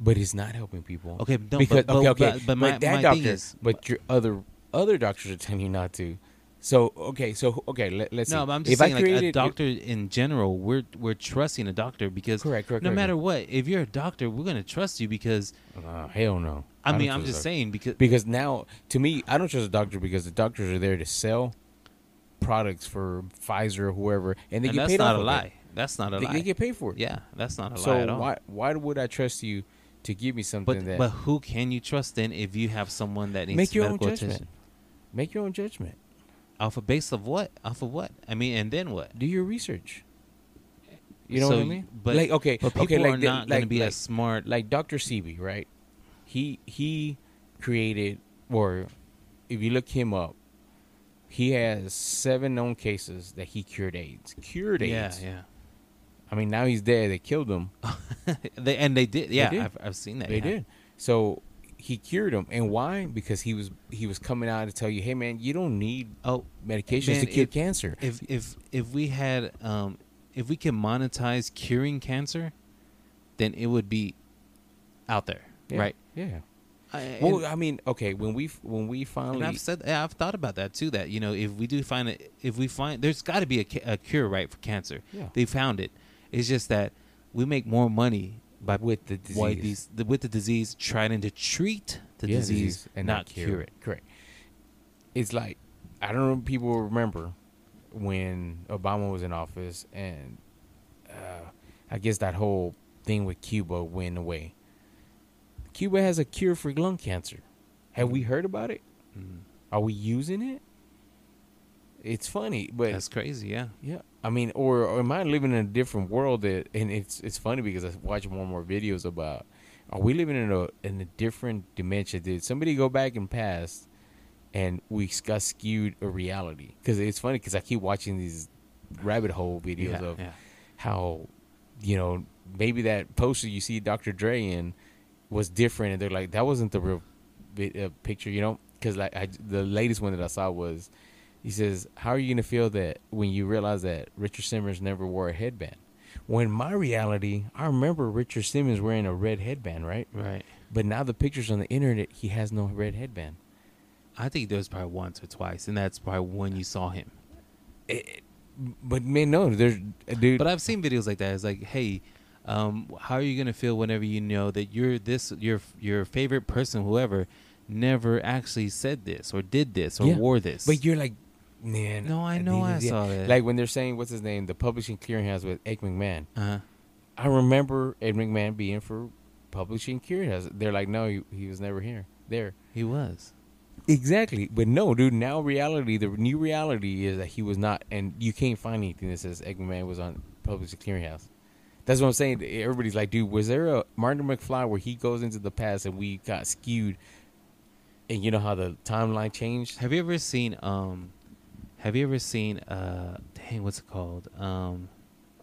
But it's not helping people. Okay, no, because but, but, okay, okay, but, but my, that my doctor, thing is, but your other other doctors are telling you not to. So okay, so okay, let, let's no, see. but I'm just if saying, I like a doctor in general, we're we're trusting a doctor because correct, correct, no correct. matter what, if you're a doctor, we're gonna trust you because Uh, hell no. I, don't mean, I'm just saying because because now to me, I don't trust a doctor because the doctors are there to sell products for Pfizer or whoever, and they and get that's paid not off a of lie. It. That's not a They, lie. they get paid for it. yeah, that's not a So lie at all. why why would I trust you to give me something but that but who can you trust then if you have someone that needs make your own judgment? attention? Make your own judgment. Off a base of what? Off of what? I mean, and then what? Do your research. You know So what I mean? but- like okay, But people okay, like are the- not going to be like- as smart. like Dr. Sebi, right? He he created or if you look him up, he has seven known cases that he cured AIDS. Cured AIDS. yeah. Yeah. I mean, now he's dead. They killed him. they and they did. Yeah, did. I've, I've seen that. They yeah. did. So he cured him, and why? Because he was he was coming out to tell you, hey man, you don't need Oh, medications Man, to cure if- cancer. if if if we had um if we can monetize curing cancer, then it would be out there, Yeah, right? Yeah. I, Well, I mean, okay, when we when we finally and I've said I've thought about that too. That you know, if we do find it, if we find there's got to be a, a cure, right, for cancer. Yeah. They found it. It's just that we make more money by with the disease. with the disease trying to treat the Yeah, disease, and not cure it. Correct. It's like I don't know if people remember when Obama was in office, and uh, I guess that whole thing with Cuba went away. Cuba has a cure for lung cancer. Have we heard about it? Mm. Are we using it? It's funny, but That's crazy. Yeah. yeah, I mean, or, or am I living in a different world? That and it's it's funny because I watch more and more videos about. Are we living in a in a different dimension? Did somebody go back in past, and we got skewed a reality? Because it's funny because I keep watching these rabbit hole videos yeah, of yeah. how, you know, maybe that poster you see Dr. Dre in was different, and they're like that wasn't the real vi- uh, picture, you know? Because like I, the latest one that I saw was, he says, "How are you gonna feel that when you realize that Richard Simmons never wore a headband?" When my reality, I remember Richard Simmons wearing a red headband, right? Right. But now the pictures on the internet, he has no red headband. I think there was probably once or twice, and that's probably when you saw him. It- but man, no, there's dude. But I've seen videos like that. It's like, hey, um, how are you gonna feel whenever you know that you're this your your favorite person, whoever, never actually said this or did this or Yeah. wore this? but you're like, man. no, I know I yeah. saw that. Like when they're saying what's his name, the publishing clearinghouse with Ed McMahon. uh, I remember Ed McMahon being for publishing clearinghouse. They're like, no, he, he was never here. There. he was. Exactly, but no, dude. Now reality, the new reality is that he was not, and you can't find anything that says Ed McMahon was on publishing clearinghouse. That's what I'm saying. Everybody's like, dude, was there a Martin McFly where he goes into the past and we got skewed? And you know how the timeline changed? Have you ever seen um, have you ever seen uh, dang, what's it called? Um,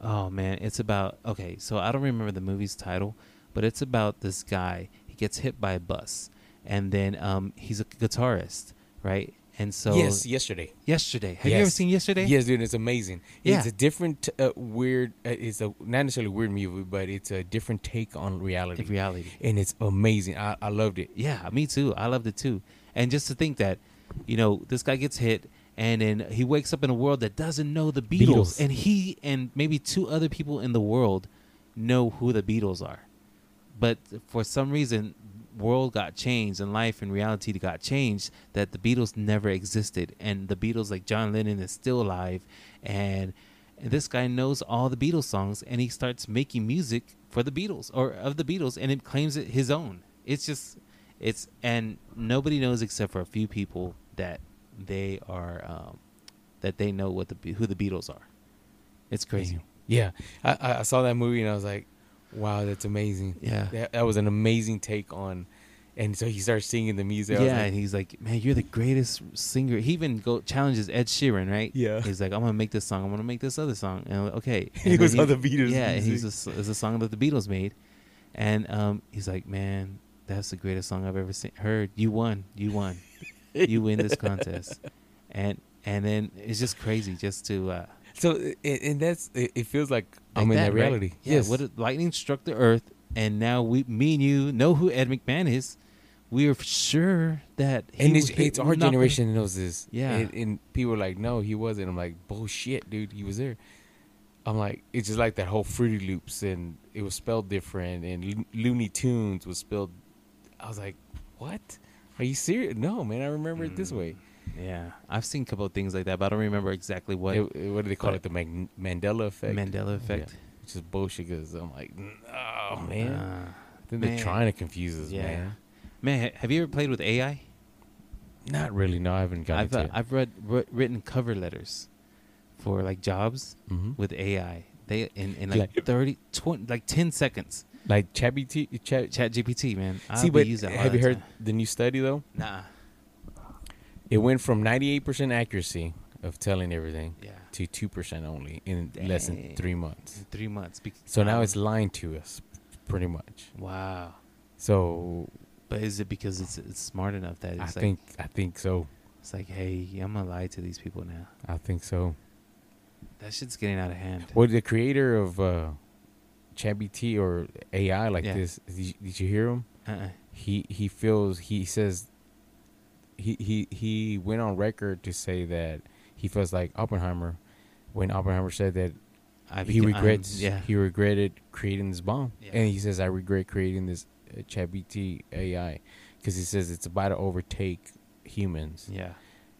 oh man, it's about okay. So I don't remember the movie's title, but it's about this guy. He gets hit by a bus, and then um, he's a guitarist, right? and so yes, yesterday. yesterday. Have you ever seen yesterday? Yes, dude, it's amazing. Yeah. It's a different, uh, weird. Uh, it's a not necessarily weird movie, but it's a different take on reality, reality. and it's amazing. I, I loved it. Yeah, me too. I loved it too. And just to think that, you know, this guy gets hit and then he wakes up in a world that doesn't know the Beatles, Beatles. and he and maybe two other people in the world know who the Beatles are. But for some reason, world got changed and life and reality got changed that the Beatles never existed and the Beatles like John Lennon is still alive and and this guy knows all the Beatles songs and he starts making music for the Beatles or of the Beatles and it claims it his own. It's just it's and nobody knows except for a few people that they are um, that they know what the who the Beatles are. It's crazy. Yeah, I- I, saw that movie and I was like, wow, that's amazing. Yeah. that, that was an amazing take on. And so he starts singing the music. Yeah, like, and he's like, "Man, you're the greatest singer." He even go challenges Ed Sheeran, right? Yeah. He's like, "I'm gonna make this song. I'm gonna make this other song." And I'm like, okay, He And then was on the Beatles Yeah, and he's a, it's a song that the Beatles made, and um, he's like, "Man, that's the greatest song I've ever seen, heard. You won. You won. you win this contest." And and then it's just crazy, just to uh, So and, and that's it, feels like, I'm in that right? reality. Yeah, yes. what lightning struck the earth, and now we, me and you, know who Ed McMahon is. We are sure that and it's, it's our not gonna- generation knows this. Yeah. And, and people are like, no, he wasn't. I'm like, bullshit, dude. He was there. I'm like, it's just like that whole Fruity Loops, and it was spelled different, and Lo- Looney Tunes was spelled. I was like, what? Are you serious? No, man. I remember it this Mm. way. Yeah, I've seen a couple of things like that, but I don't remember exactly what It- it- what do they call it? The Mag- Mandela effect. Mandela effect. Yeah, which is bullshit. Because I'm like, oh man. Uh, I think they're trying to confuse us, yeah. man. man, ha- have you ever played with AI? Not really. No, I haven't gotten I've to uh, it. I've read wr- written cover letters for like jobs Mhm. with AI. They in, in like, Like- 30, 20, like ten seconds. Like Chabby T. Chat. Chat GPT, man. I'll See, be but have you heard time. the new study though? Nah. It went from 98% accuracy of telling everything Yeah. to 2% only in less than three months. In three months. Bec- So now it's lying to us, pretty much. wow. So But is it because it's it's smart enough that it's I like think I think so. it's like, hey, I'm gonna lie to these people now. I think so. That shit's getting out of hand. Well, the creator of uh, ChatGPT or AI like Yeah. this, did you, did you hear him? Uh-uh. He he feels he says he he he went on record to say that he feels like Oppenheimer when Oppenheimer said that I he regrets yeah. he regretted creating this bomb Yeah. and he says i regret creating this uh, ChatGPT ai because he says it's about to overtake humans yeah.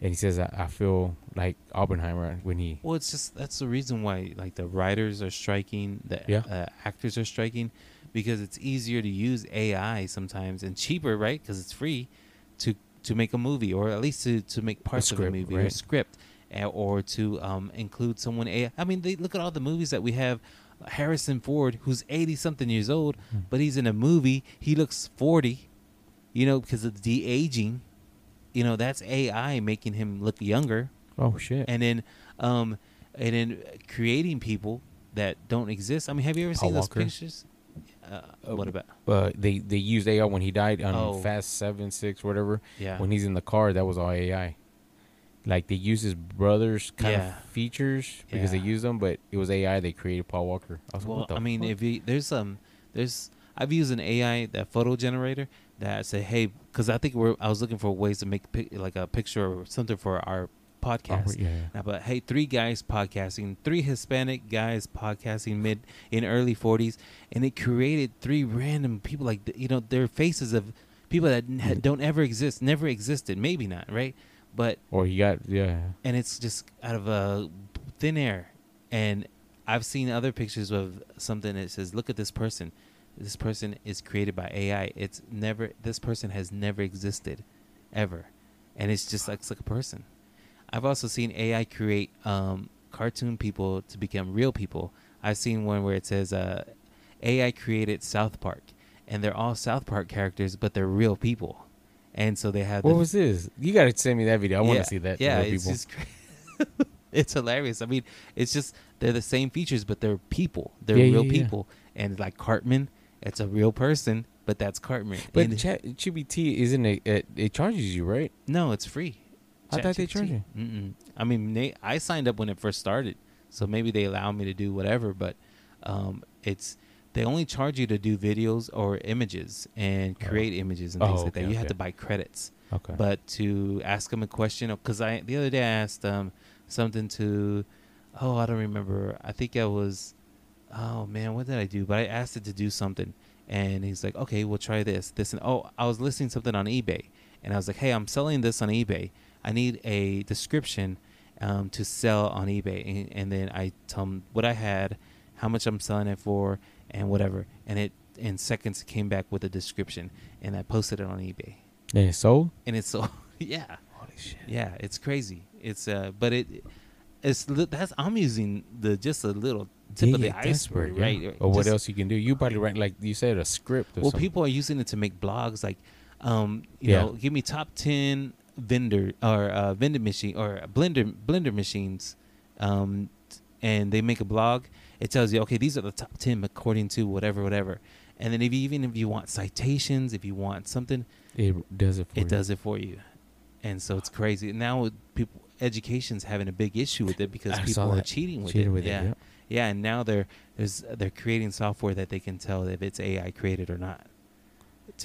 And he says I, I feel like oppenheimer when he Well, it's just that's the reason why like the writers are striking, the Yeah. uh, actors are striking, because it's easier to use AI sometimes and cheaper, right? Because it's free to to make a movie or at least to to make parts of a script, movie or a script, uh, or to um, include someone AI. I mean, they look at all the movies that we have. Harrison Ford, who's eighty something years old, Hmm. but he's in a movie. He looks forty, you know, because of de aging. You know, that's AI making him look younger oh shit and then um and then creating people that don't exist. I mean, have you ever Paul seen those pictures? Uh, Uh, what about? uh, they they used ai when he died on Oh. fast seven six whatever Yeah. when he's in the car that was all ai like they used his brother's kind Yeah. of features because they Yeah. used them but it was ai they created paul walker I like, well, the I mean, fuck? if you there's um there's I've used an AI that photo generator that say hey because I think we're I was looking for ways to make pic, like a picture or something for our Oh, podcast. yeah, yeah. But hey, three guys podcasting, three Hispanic guys podcasting mid in early forties, and it created three random people like you know their faces of people that n- don't ever exist, never existed, maybe not, right? But or he got yeah and it's just out of uh, thin air. And I've seen other pictures of something that says, "Look at this person. This person is created by AI. It's never. This person has never existed, ever, and it's just like it's like a person." I've also seen AI create um, cartoon people to become real people. I've seen one where it says uh, AI created South Park, and they're all South Park characters, but they're real people. And so they have What the was this? You gotta send me that video. I want to see that. Yeah, real it's people. just cra- it's hilarious. I mean, it's just they're the same features, but they're people. They're Yeah, real yeah, yeah. people. And like Cartman, it's a real person, but that's Cartman. But And- Chat isn't it, it? It charges you, right? no, it's free. I thought they charge you. Mm-mm. I mean, they, I signed up when it first started, so maybe they allow me to do whatever. But um, it's they only charge you to do videos or images and Oh. create images and Oh, things like okay, that. You have to buy credits. Okay. But to ask them a question, because I the other day I asked them something to, oh I don't remember. I think I was, oh man, what did I do? But I asked it to do something, and he's like, okay, we'll try this, this, and oh, I was listing something on eBay, and I was like, hey, I'm selling this on eBay. I need a description um, to sell on eBay, and, and then I tell him what I had, how much I'm selling it for, and whatever, and it in seconds came back with a description, and I posted it on eBay And it's sold. and it's so yeah Holy shit. yeah it's crazy it's uh but it it's that's i'm using the just a little tip of the iceberg right Or what else you can do? You probably write like you said a script. Or well something. people are using it to make blogs like um you Yeah. know give me top 10 vendor or uh vending machine or blender blender machines um and they make a blog it tells you okay these are the top 10 according to whatever whatever and then if you, even if you want citations if you want something it does it for it you. does it for you and so it's crazy now people education's having a big issue with it because I people are cheating with Cheating it with it, yeah. Yeah. yeah and now they're there's they're creating software that they can tell if it's ai created or not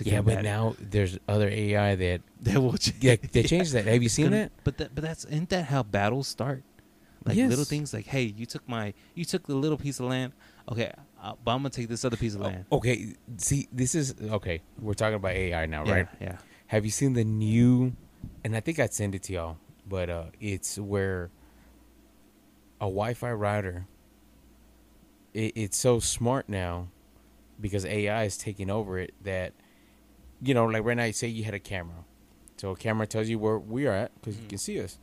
Yeah, but now there's other AI that they will ch- yeah they changed that. Have you seen that? but that but that's isn't that how battles start like Yes. little things like hey you took my you took the little piece of land okay uh, but i'm gonna take this other piece of land Oh, okay, see, this is okay. We're talking about AI now, yeah right? yeah Have you seen the new? And I think I'd send it to y'all, but uh, it's where a Wi-Fi router. It, it's so smart now, because AI is taking over it. That, you know, like right now, you say you had a camera, so a camera tells you where we are at because you Mhm. can see us.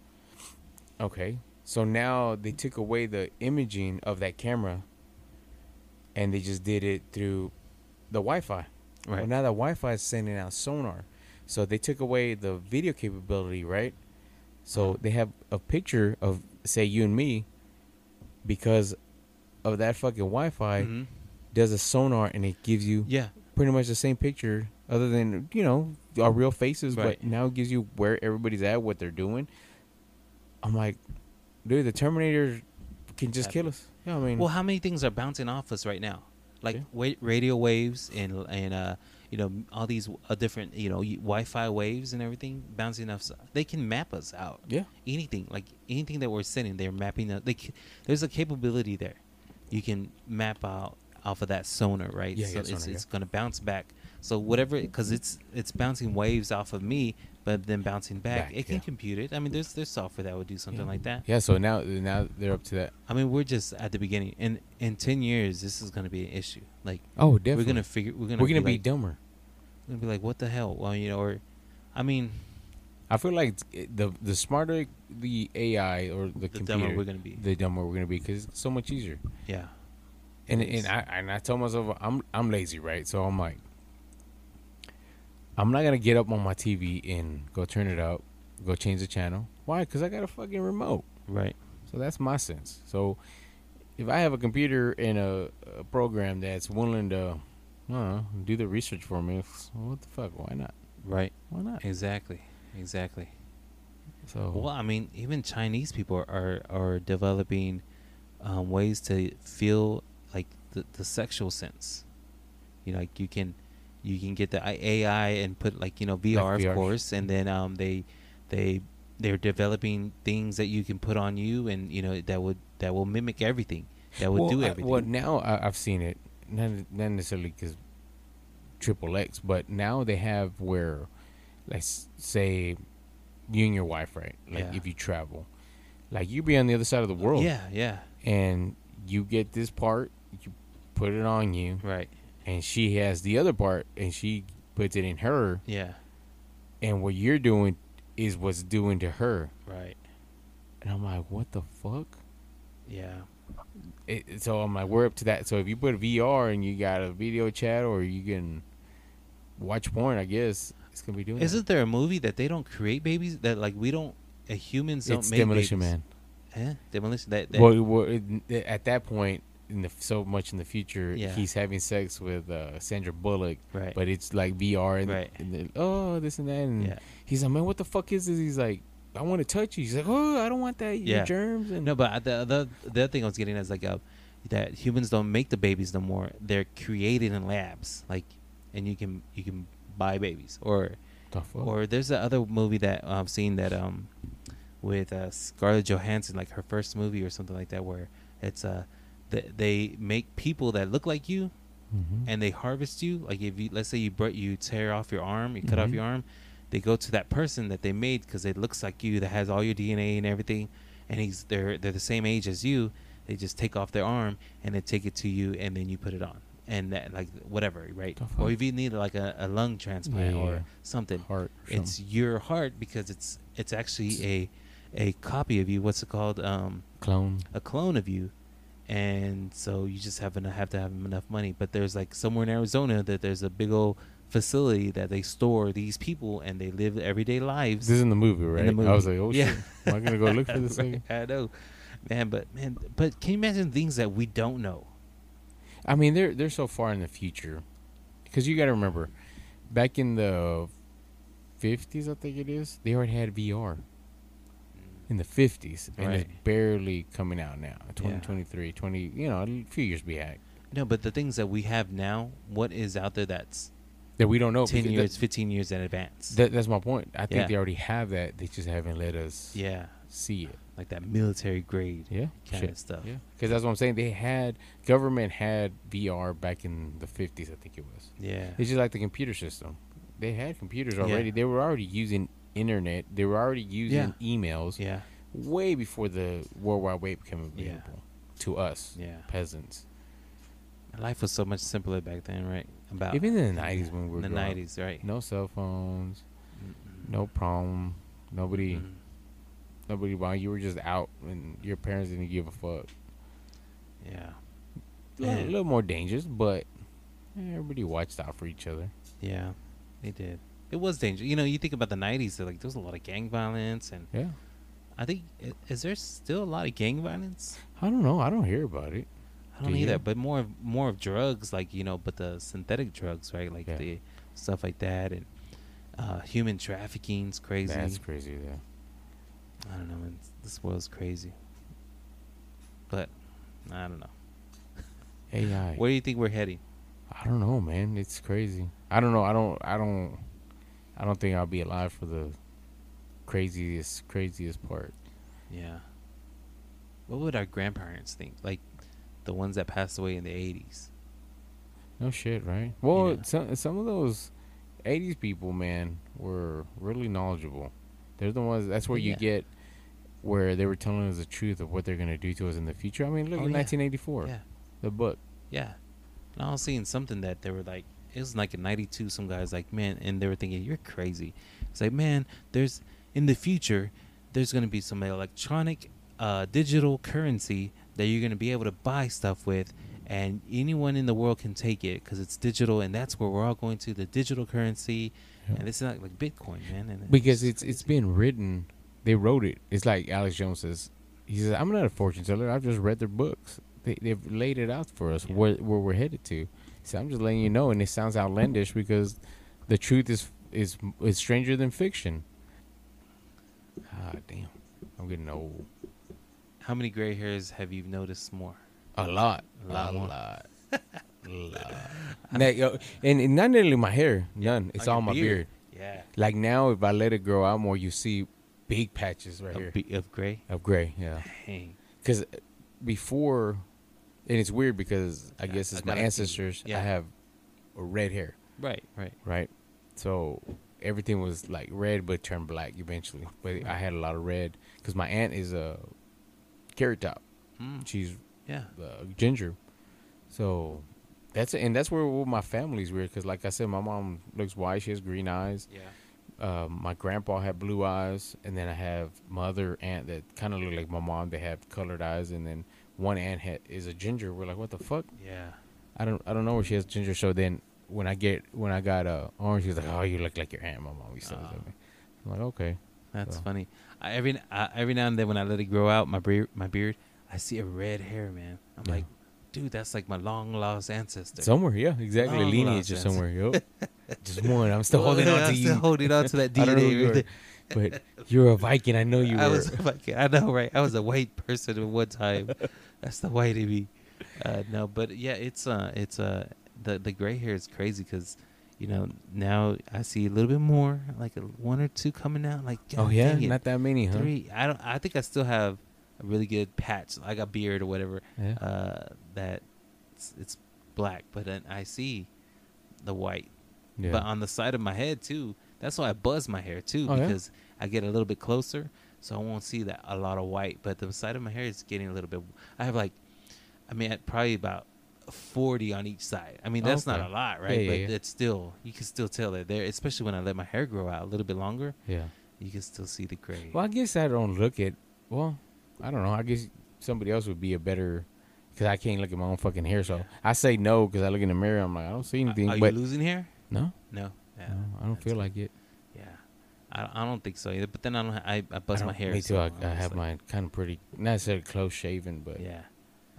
Okay, so now they took away the imaging of that camera, and they just did it through the Wi-Fi. right Well, now that Wi-Fi is sending out sonar, so they took away the video capability, right? So Uh-huh. they have a picture of say you and me, because of that fucking Wi-Fi Mhm. does a sonar and it gives you yeah pretty much the same picture, other than you know our real faces, Right. but now it gives you where everybody's at, what they're doing. I'm like, dude, the Terminator can just kill us. Yeah, I mean, Well, how many things are bouncing off us right now? Like Yeah. radio waves and and uh, you know all these uh, different you know Wi-Fi waves and everything bouncing off. They can map us out. yeah, Anything like anything that we're sending, they're mapping. Out. They c- there's a capability there. You can map out off of that sonar, right? Yeah, so yeah, it's sonar, it's gonna bounce back. So whatever, because it's it's bouncing waves off of me, but then bouncing back. Back, it can yeah. compute it. I mean, there's there's software that would do something Yeah. like that. yeah. So now, now they're up to that. I mean, we're just at the beginning. In in ten years, this is gonna be an issue. Like Oh, definitely. we're gonna figure. We're gonna. we're gonna be like, dumber. We're gonna be like, what the hell? Well, you know, or, I mean, I feel like the the smarter the AI or the, the computer, dumber we're gonna be. the dumber we're gonna be because it's so much easier. yeah. And and I and I tell myself I'm I'm lazy, right? So I'm like, I'm not gonna get up on my TV and go turn it up, go change the channel. Why? Because I got a fucking remote. Right. So that's my sense. So if I have a computer and a, a program that's willing to, know, do the research for me, what the fuck? Why not? Right. Why not? Exactly. Exactly. So Well, I mean, even Chinese people are are developing um, ways to feel like the, the sexual sense. You know, like you can you can get the AI and put like you know VR, VR. of course, and then um, they they they're developing things that you can put on you, and you know that would that will mimic everything. That would well, do I- everything. well, now I, I've seen it, not not necessarily because triple X, but now they have where, let's say, you and your wife, right? Like Yeah. if you travel, like you be on the other side of the world, Yeah. Yeah. and you get this part, you put it on you, Right. and she has the other part, and she puts it in her, Yeah. and what you're doing is what's doing to her, Right. and I'm like, what the fuck? Yeah. it, so I'm like, we're up to that. So if you put VR and you got a video chat or you can watch porn, I guess it's gonna be doing. that. Isn't there a movie that they don't create babies that like we don't uh, humans don't It's make Demolition babies? Man. Eh? Demolition. That, that Well, well it, at that point, in the so much in the future, Yeah. he's having sex with uh, Sandra Bullock, right. but it's like VR and, Right. and then, oh this and that, and yeah. he's like, man, what the fuck is this? He's like, I want to touch you. He's like, oh, I don't want that. Your Yeah. germs and No, but the the the other thing I was getting is like uh, that humans don't make the babies no more. They're created in labs, like, and you can you can buy babies. Or or there's the other movie that I've seen that um with uh, Scarlett Johansson, like her first movie or something like that, where it's uh th- they make people that look like you Mhm. and they harvest you. Like if you let's say you br- you tear off your arm, you cut off Mhm. your arm, they go to that person that they made because it looks like you, that has all your DNA and everything, and he's they're they're the same age as you. They just take off their arm and they take it to you, and then you put it on, and that like whatever, right? Or if you need like a, a lung transplant Yeah, or yeah. something, heart. or it's your heart because it's it's actually a a copy of you. What's it called? Um, clone. a clone of you, and so you just have to have to have enough money. But there's like somewhere in Arizona that there's a big old facility that they store these people and they live everyday lives. This is in the movie, right? the movie. I was like, oh Yeah. shit, am I gonna go look for this thing? I know, man. But man, but can you imagine things that we don't know? I mean, they're they're so far in the future, because you got to remember, back in the fifties, I think it is, they already had VR mm. in the fifties, and it's barely coming out now. 2023, 20, you know, a few years back No, but the things that we have now, what is out there that's that we don't know. ten years, That, fifteen years in advance? that, that's my point. I think Yeah. they already have that. They just haven't let us yeah, see it. Like that military grade Yeah, kind shit. of stuff. Yeah, because that's what I'm saying. They had government had VR back in the 50s, I think it was. Yeah, It's just like the computer system. They had computers Yeah. already. They were already using internet. They were already using emails yeah, way before the World Wide Web became Yeah. available to us yeah. peasants. Life was so much simpler back then, right? About Even in the 90s when we were the growing up. nineties, right? No cell phones, Mm-mm. no problem. Nobody, Mm. Nobody. While you were just out and your parents didn't give a fuck. Yeah, A little, Yeah. more dangerous, but everybody watched out for each other. yeah, they did. It was dangerous. You know, you think about the nineties. Like there was a lot of gang violence, and Yeah. I think is there still a lot of gang violence? I don't know. I don't hear about it. I don't Do either, you? but more of more of drugs, like you know, but the synthetic drugs, right? Like Yeah. the stuff like that, and uh, human trafficking's crazy. That's crazy. Yeah. I don't know. Man. This world's crazy. But I don't know. AI. Where do you think we're heading? I don't know, man. It's crazy. I don't know. I don't. I don't. I don't think I'll be alive for the craziest, craziest part. Yeah. What would our grandparents think? Like the ones that passed away in the eighties. No shit, right? Well, Yeah. some some of those '80s people, man, were really knowledgeable. They're the ones. That's where you get where they were telling us the truth of what they're gonna do to us in the future. I mean, look Oh, at yeah. 1984, Yeah. the book. Yeah. And I was seeing something that they were like, it was like in 92, some guys like, man, and they were thinking, you're crazy. It's like, man, there's, in the future, there's going to be some electronic, uh, digital currency that you're going to be able to buy stuff with. And anyone in the world can take it because it's digital, and that's where we're all going to the digital currency. Yeah. And it's not like Bitcoin, man. And because it's it's been written. They wrote it. It's like Alex Jones says. He says, "I'm not a fortune teller. I've just read their books. They, they've laid it out for us Yeah. where where we're headed to. So I'm just letting you know. And it sounds outlandish because the truth is is is stranger than fiction. Ah, damn. I'm getting old. How many gray hairs have you noticed more? A lot. A lot A lot. A lot. Now, yo, and, and not nearly my hair. None. It's On all my beard. Yeah. Like now, if I let it grow out more, you see big patches right here Of, be- of gray? of gray. Yeah. Because before, and it's weird because I guess I it's my ancestors. Yeah. I have red hair, Right, right. right? So everything was like red, but turned black eventually. But I had a lot of red because my aunt is a carrot top. Mm. She's Yeah. uh, ginger. So that's it. and that's where, where my family's weird because, like I said, my mom looks white. She has green eyes. Yeah. Um, my grandpa had blue eyes, and then I have my other aunt that kind of look like my mom. They have colored eyes, and then one aunt had, is a ginger. We're like, what the fuck? Yeah. I don't I don't know where she has ginger. So then when I get when I got uh, orange, she's like, oh, you look like your aunt. My mom used to tell me. I'm like, okay. That's So. funny. I, every every now and then when I let it grow out, my beard, my beard, I see a red hair, man. I'm Yeah. like, dude, that's like my long lost ancestor. Somewhere, yeah, exactly. Long Lineage or somewhere. Yo, just one. I'm still holding on I'm to still you. holding on to that I don't know you DNA. but you're a Viking. I know you I were. was like, I know, right? I was a white person at one time. That's the white in me. Uh, no, but yeah, it's uh, it's uh, the the gray hair is crazy because, you know, now I see a little bit more, like a, one or two coming out. Like, oh yeah, not that many, huh? three. I don't. I think I still have a really good patch. I got beard or whatever. Yeah. Uh, that it's, it's black, but then I see the white. yeah. But on the side of my head too. That's why I buzz my hair too Oh, yeah? because I get a little bit closer, so I won't see that a lot of white. But the side of my hair is getting a little bit. I have like, I mean, at probably about forty on each side. I mean, that's not a lot, right? Yeah, but yeah, yeah. it's still you can still tell that there, especially when I let my hair grow out a little bit longer. yeah. You can still see the gray. Well, I guess I don't look at. Well, I don't know. I guess somebody else would be a better. Because I can't look at my own fucking hair, so I say no. Because I look in the mirror, I'm like, I don't see anything. Are but you losing hair? no, No. Yeah. no, I don't feel like it. Yeah. I, I don't think so either. But then I don't. ha- I, I I my hair. Me too. so I, I have like- mine kind of pretty, not necessarily close shaven, but Yeah.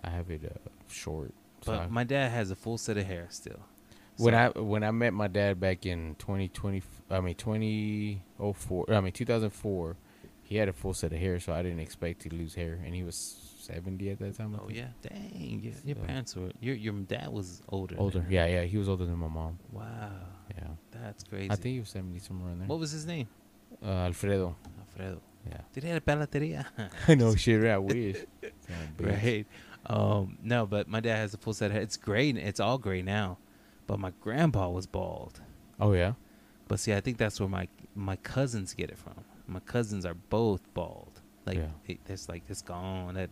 I have it uh, short. So But my dad has a full set of hair still. when So- I when I met my dad back in 2020, I mean 2004, I mean 2004, he had a full set of hair, so I didn't expect to lose hair, and he was 70 at that time. Oh yeah, dang! Your, your So- parents were your your dad was older. older. Yeah, yeah, he was older than my mom. Wow, Yeah, that's crazy. I think he was 70 somewhere in there. What was his name? uh, Alfredo. Alfredo. Yeah, Did he have a palateria? I know shit. I wish. Son of a right. Um, no, but my dad has a full set of hair. It's gray. It's all gray now. But my grandpa was bald. Oh yeah. But see, I think that's where my my cousins get it from. My cousins are both bald. Like Yeah. it, it's like it's gone. That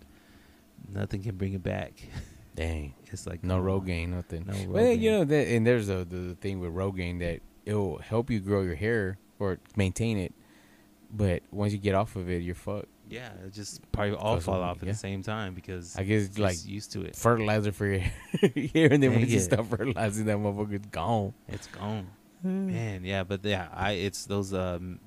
nothing can bring it back. Dang. It's like No. Rogaine, nothing. No Well, you know that, and there's a the, the thing with Rogaine that it'll help you grow your hair or maintain it, but once you get off of it, you're fucked. Yeah, it just probably all fall off at yeah. the same time because I guess it's like used to it. fertilizer for your hair, and then Dang once you stop fertilizing, that motherfucker's gone. It's gone, man. Yeah, but yeah, I it's those um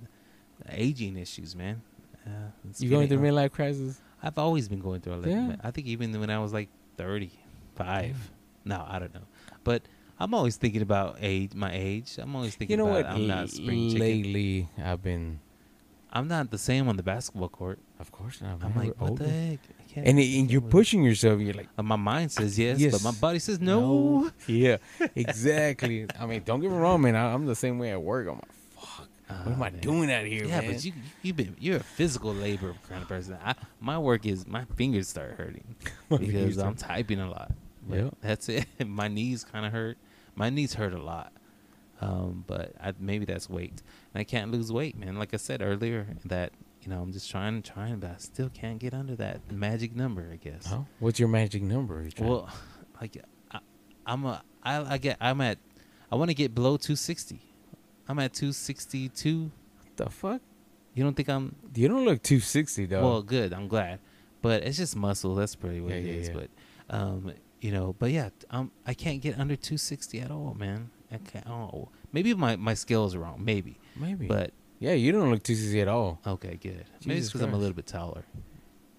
aging issues, man. Uh, You going through midlife crisis? I've always been going through a little Yeah. I think even when I was like thirty-five. No, I don't know, but I'm always thinking about age, my age. I'm always thinking You know about what? I'm not spring chicken. lately, I've been. I'm not the same on the basketball court. Of course not. I'm man. like, what the heck? And, it, and you're pushing yourself. You're like, Uh, my mind says yes, Yes. but my body says no. Yeah, exactly. I mean, don't get me wrong, man. I, I'm the same way at work. I'm like. What am Ah, I man. doing out here, Yeah, man? but you you've been you're a physical labor kind of person. I, my work is my fingers start hurting because I'm typing a lot. Yep. that's it. my knees kind of hurt. My knees hurt a lot. Um, but I, maybe that's weight. And I can't lose weight, man. Like I said earlier, that you know I'm just trying, trying, but I still can't get under that magic number. I guess. Oh, what's your magic number? You Well, like I, I'm a I I get I'm at I want to get below 260. I'm at 262. what the fuck? You don't think I'm You don't look 260 though. well? Good. I'm glad, but it's just muscle. That's pretty what Yeah, it yeah, is. yeah. But um, you know, but yeah, um, I can't get under 260 at all, man. I can't. Oh, maybe my my scales are wrong. Maybe, maybe. but yeah, you don't look 260 at all. okay, good. Maybe it's because I'm a little bit taller.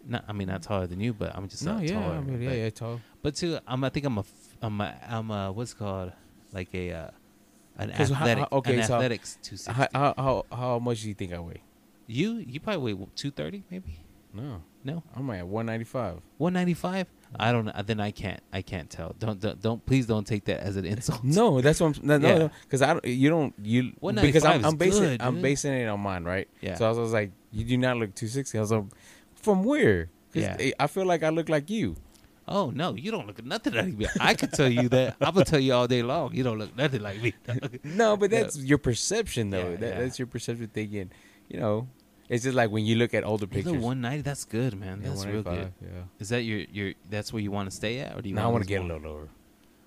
Not, I mean, not taller than you, but I'm just no, uh, yeah, taller. I mean, yeah, but- yeah, tall. But too, I'm. I think I'm a. I'm a. I'm a. What's called like a. Uh, an athletic. how- okay, an so athletics 260. How, how how how much do you think I weigh? you you probably weigh 230 maybe. No, No, I'm at 195. 195. I don't. know. Then I can't. I can't tell. Don't don't. don't please don't take that as an insult. No, that's what I'm. No, Yeah. no, because I don't. You don't. You 195 because I'm, I'm basing. good, I'm basing it on mine, right? Yeah. So I was, I was like, you do not look 260. I was like, from where? Yeah. I- I feel like I look like you. Oh no, you don't look nothing like me. I could tell you that. I'm gonna tell you all day long. You don't look nothing like me. No, but that's your perception, though. Yeah, that, yeah. That's your perception thinking. You know, it's just like when you look at older pictures. 190. That's good, man. Yeah, That's real good. Yeah. Is that your your? That's where you want to stay at, or do you? Now I want want to get a little lower.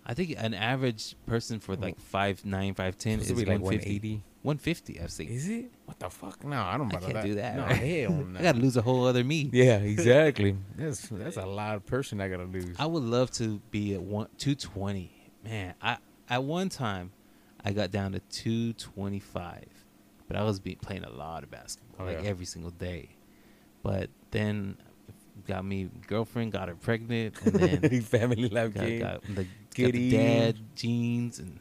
I think an average person for like five nine, five ten is Supposed to be like 150. 180. 150. I've seen. Is it? What the fuck? No, I don't. I can't that. do that. No, right? hell no. I gotta lose a whole other me. Yeah, exactly. that's that's a lot of person I gotta lose. I would love to be at one two twenty. Man, I at one time I got down to two twenty five, but I was be, playing a lot of basketball Oh, like yeah. every single day. But then got me girlfriend, got her pregnant, and then Family life got, game. got the, got the dad jeans and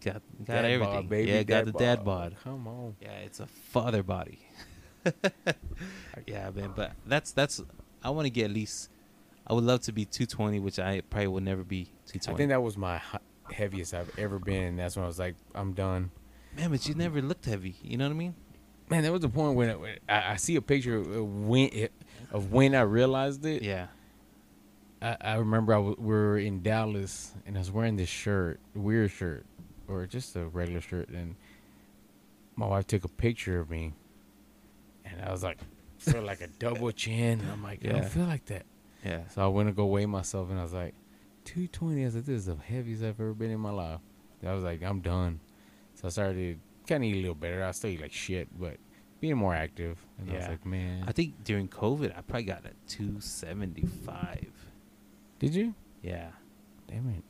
got got Dad everything. bod, baby, yeah, got the dad bod. bod. Come on. Yeah, it's a father body. yeah, man. But that's that's. I want to get at least. I would love to be 220, which I probably will never be 220. I think that was my heaviest I've ever been. And that's when I was like, I'm done. man, but you never looked heavy. You know what I mean? Man, there was a point when, it, when I, I see a picture of when it, of when I realized it. Yeah. I, I remember I w- we were in Dallas and I was wearing this shirt, weird shirt, or just a regular shirt, and my wife took a picture of me, and I was like, feel like a double chin. And I'm like, I Yeah. don't feel like that. Yeah. So I went to go weigh myself, and I was like, 220. I was like, this is the heaviest I've ever been in my life. I was like, I'm done. So I started kind of eat a little better. I still eat like shit, but being more active. And I was Yeah. like, man, I think during COVID, I probably got a 275. Did you? Yeah. Damn it.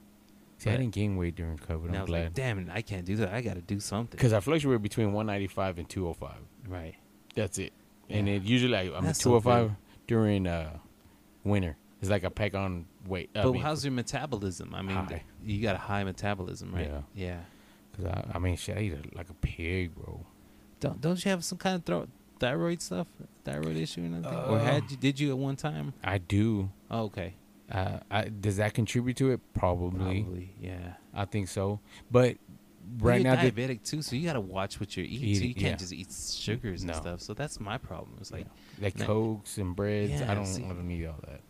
See, I didn't gain weight during COVID. And I I'm was like, damn it, I can't do that. I got to do something. Because I fluctuate between 195 and 205. Right. That's it. And it usually like, I'm That's at so 205 during uh, winter. It's like I pack on weight. I but mean, how's your metabolism? I mean, High. you got a high metabolism, right? Yeah. Yeah. 'cause I, I mean, shit, I eat a, like a pig, bro. Don't don't you have some kind of thro- thyroid stuff, thyroid issue or anything? or Uh, had you did you at one time? I do. Oh, okay. Uh, I, does that contribute to it? Probably. Probably. Yeah. I think so. But right you're now, diabetic too, so you got to watch what you're eating. so you can't yeah. just eat sugars No. and stuff. So that's my problem. It's like, like Nah. cokes and breads, Yeah, I don't. see. I don't need all that.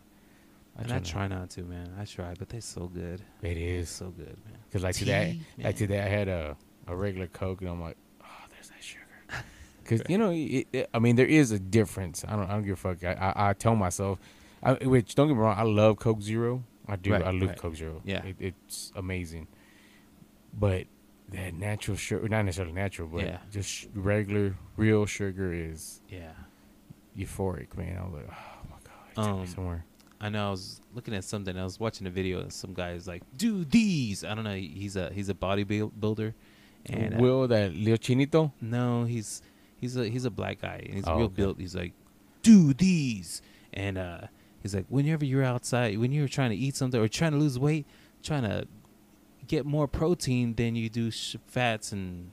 and try I try not to, man. I try, but they're so good. It is They're so good, man. because like today, Tea, like today, I had a a regular Coke, and I'm like, oh, there's that sugar. Because you know, it, it, I mean, there is a difference. I don't. I don't give a fuck. I, I, I tell myself, I, which don't get me wrong, I love Coke Zero. I do. Right, I love right. Coke Zero. Yeah. it, it's amazing. But that natural sugar, not necessarily natural, but Yeah. just regular, real sugar is Yeah. euphoric, man. I was like, oh my god, it took me Um, somewhere. I know I was looking at something. I was watching a video, and some guy is like, "Do these." I don't know. He's a he's a bodybuilder, and uh, Will that Leo Chinito? no, he's he's a he's a black guy, and he's Oh, real okay. built. He's like, "Do these," and uh, he's like, whenever you're outside, when you're trying to eat something or trying to lose weight, trying to get more protein than you do sh- fats and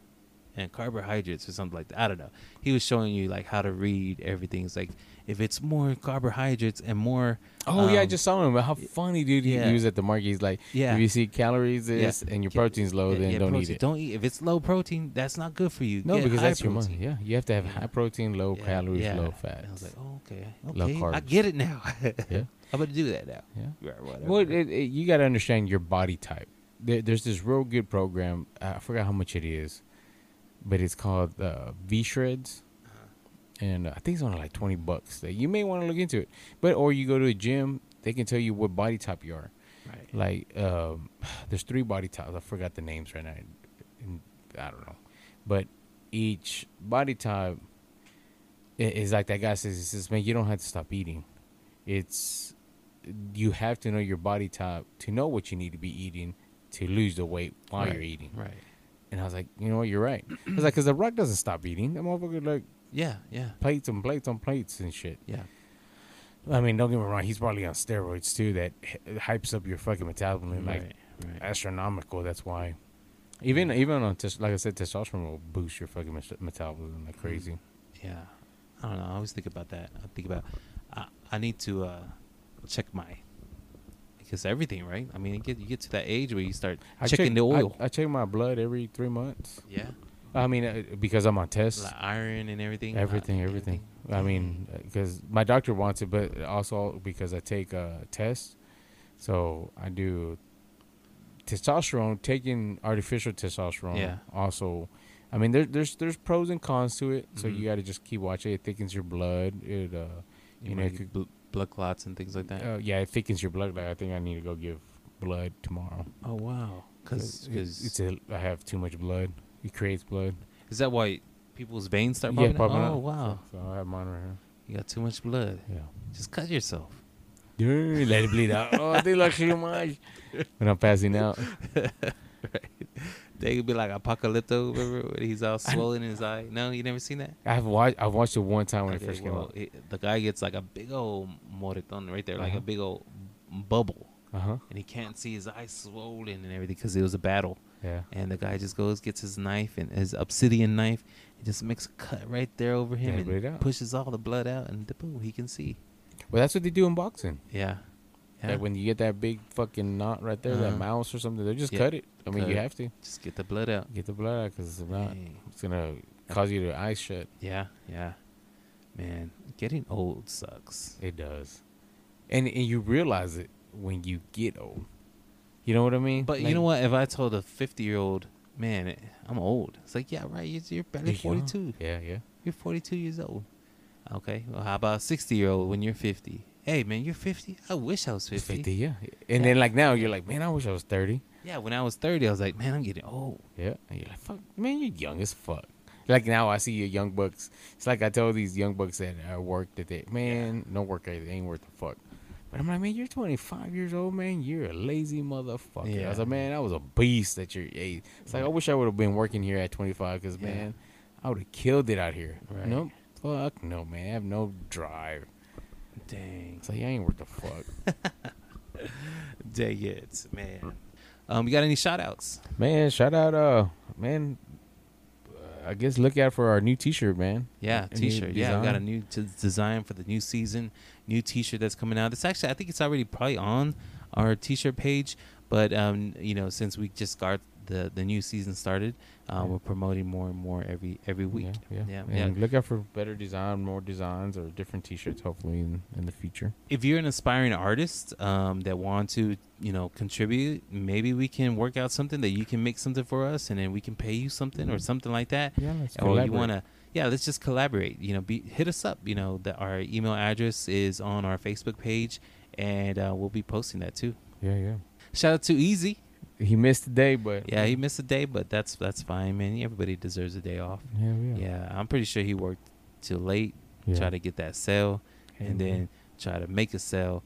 and carbohydrates or something like that. I don't know. He was showing you like how to read everything. It's like if it's more carbohydrates and more Oh yeah, I Um, just saw him. But How funny, dude! He, yeah. was at the market. He's like, Yeah. if you see calories this and your protein's low, Yeah, then yeah, don't protein. eat it. Don't eat if it's low protein. That's not good for you. no, Get because that's your money. Yeah, you have to have high protein, low Yeah, calories, yeah. low fat. I was like, oh, okay, okay, I get it now. Yeah. I'm gonna do that now. yeah. Right, whatever. Well, it, it, you got to understand your body type. There, there's this real good program. I forgot how much it is, but it's called uh, V Shreds, and uh, I think it's only like twenty bucks. That you may want to look into it. But or you go to a gym, they can tell you what body type you are. right. Like, um, there's three body types. I forgot the names right now. I don't know, but each body type is like that guy says. He says, "Man, you don't have to stop eating. It's you have to know your body type to know what you need to be eating to lose the weight while right. you're eating." Right. And I was like, "You know what? You're right." I was like, "Cause the Rock doesn't stop eating. That motherfucker like Yeah. Yeah. plates and plates on plates and shit." Yeah. I mean, don't get me wrong. He's probably on steroids too. That hypes up your fucking metabolism like right. Right. astronomical. That's why. Even even on tes- like I said, testosterone will boost your fucking met- metabolism like crazy. Yeah. I don't know. I always think about that. I think about. I, I need to uh, check my. Because everything, right? I mean, you get you get to that age where you start I checking check, the oil. I, I check my blood every three months. yeah. I mean, uh, because I'm on tests. Like iron and everything. uh, everything, everything. I mean, because my doctor wants it, but also because I take a test. So I do testosterone, taking artificial testosterone. Yeah. Also, I mean, there, there's there's pros and cons to it. So Mhm. you got to just keep watching. It thickens your blood. It uh, you, you know, could- bl- blood clots and things like that. uh, yeah, it thickens your blood. Like I think I need to go give blood tomorrow. oh wow. Because it- it's a, I have too much blood. It creates blood. is that why people's veins start yeah, popping? popping out? out. Oh wow. So, I have mine right here. You got too much blood. Yeah. Just cut yourself. Yeah, let it bleed out. Oh, I think like too much. When I'm passing out. right. They could be like Apocalypto, remember he's all swollen in his eye. No, you never seen that. I've watched. I've watched it one time when Okay, it first came out. it- the guy gets like a big old moreton right there, like Uh-huh. a big old bubble, Uh huh. and he can't see his eyes swollen and everything because it was a battle. Yeah. And the guy just goes, gets his knife and his obsidian knife, and just makes a cut right there over him Yeah, and pushes all the blood out, and boom, he can see. Well, that's what they do in boxing. Yeah. Yeah. Like when you get that big fucking knot right there, that Uh-huh. mouse or something, they just Yeah. cut it. I mean, Cut you it. have to just get the blood out. get the blood out because if not, Dang. it's gonna cause you to eyes shut. Yeah, yeah. Man, getting old sucks. It does, and and you realize it when you get old. You know what I mean? But you know what? If I told a 50 year old, man, I'm old. It's like, yeah, right. You're, you're barely you're young. 42. Yeah, yeah. You're 42 years old. Okay. Well, how about 60 year old when you're 50? Hey, man, you're 50. I wish I was 50. 50, yeah. And then like now you're like, man, I wish I was 30. Yeah, when I was 30, I was like, man, I'm getting old. Yeah. And you're like, fuck, man, you're young as fuck. Like now I see your young bucks. It's like I tell these young bucks at uh, work that they, man, no work ethic, ain't worth the fuck. But I'm like, man, you're 25 years old, man. You're a lazy motherfucker. Yeah. I was like, man, I was a beast at your age. It's like, I wish I would have been working here at 25 because, Yeah. man, I would have killed it out here. Right. Nope. Fuck no, man. I have no drive. Dang. It's like, I ain't worth the fuck. Dang it, man. Um, you got any shout outs? Man, shout out, uh, man. uh, I guess look out for our new T-shirt, man. Yeah, t-shirt. Yeah, we got a new t- design for the new season. New t-shirt that's coming out. It's actually I think it's already probably on our t-shirt page, but um, you know, since we just got the the new season started, uh, Yeah. we're promoting more and more every every week. Yeah, yeah. Yeah, And look out for better design, more designs, or different T-shirts. Hopefully in, in the future. If you're an aspiring artist um, that want to, you know, contribute, maybe we can work out something that you can make something for us, and then we can pay you something or something like that. Yeah, let's or you want to yeah let's just collaborate you know be hit us up you know that our email address is on our facebook page and uh, we'll be posting that too. Yeah, yeah. shout out to easy He missed the day, but yeah he missed a day but that's that's fine man. Everybody deserves a day off. Yeah, yeah, yeah. i'm pretty sure he worked till late Yeah. try to get that sale and then try to make a sale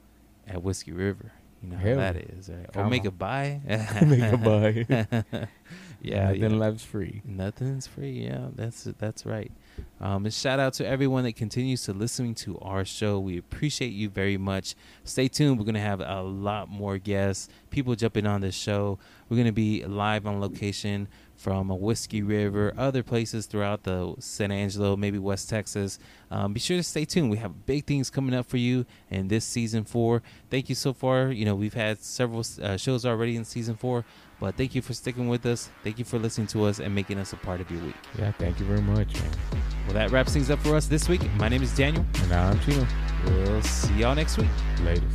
at whiskey river. You know Hell how that is right? Or make a buy. Make a buy. Yeah, Nothing yeah. life's free. Nothing's free. Yeah, that's that's right. Um, and shout out to everyone that continues to listening to our show. We appreciate you very much. Stay tuned. We're gonna have a lot more guests, people jumping on this show. We're gonna be live on location from a Whiskey River, other places throughout the San Angelo, maybe West Texas. Um, be sure to stay tuned. We have big things coming up for you in this season four. Thank you so far. You know we've had several uh, shows already in season four, but thank you for sticking with us. Thank you for listening to us and making us a part of your week. Yeah, thank you very much. Man. Well, that wraps things up for us this week. My name is Daniel. And I'm Chino. We'll see y'all next week. Later.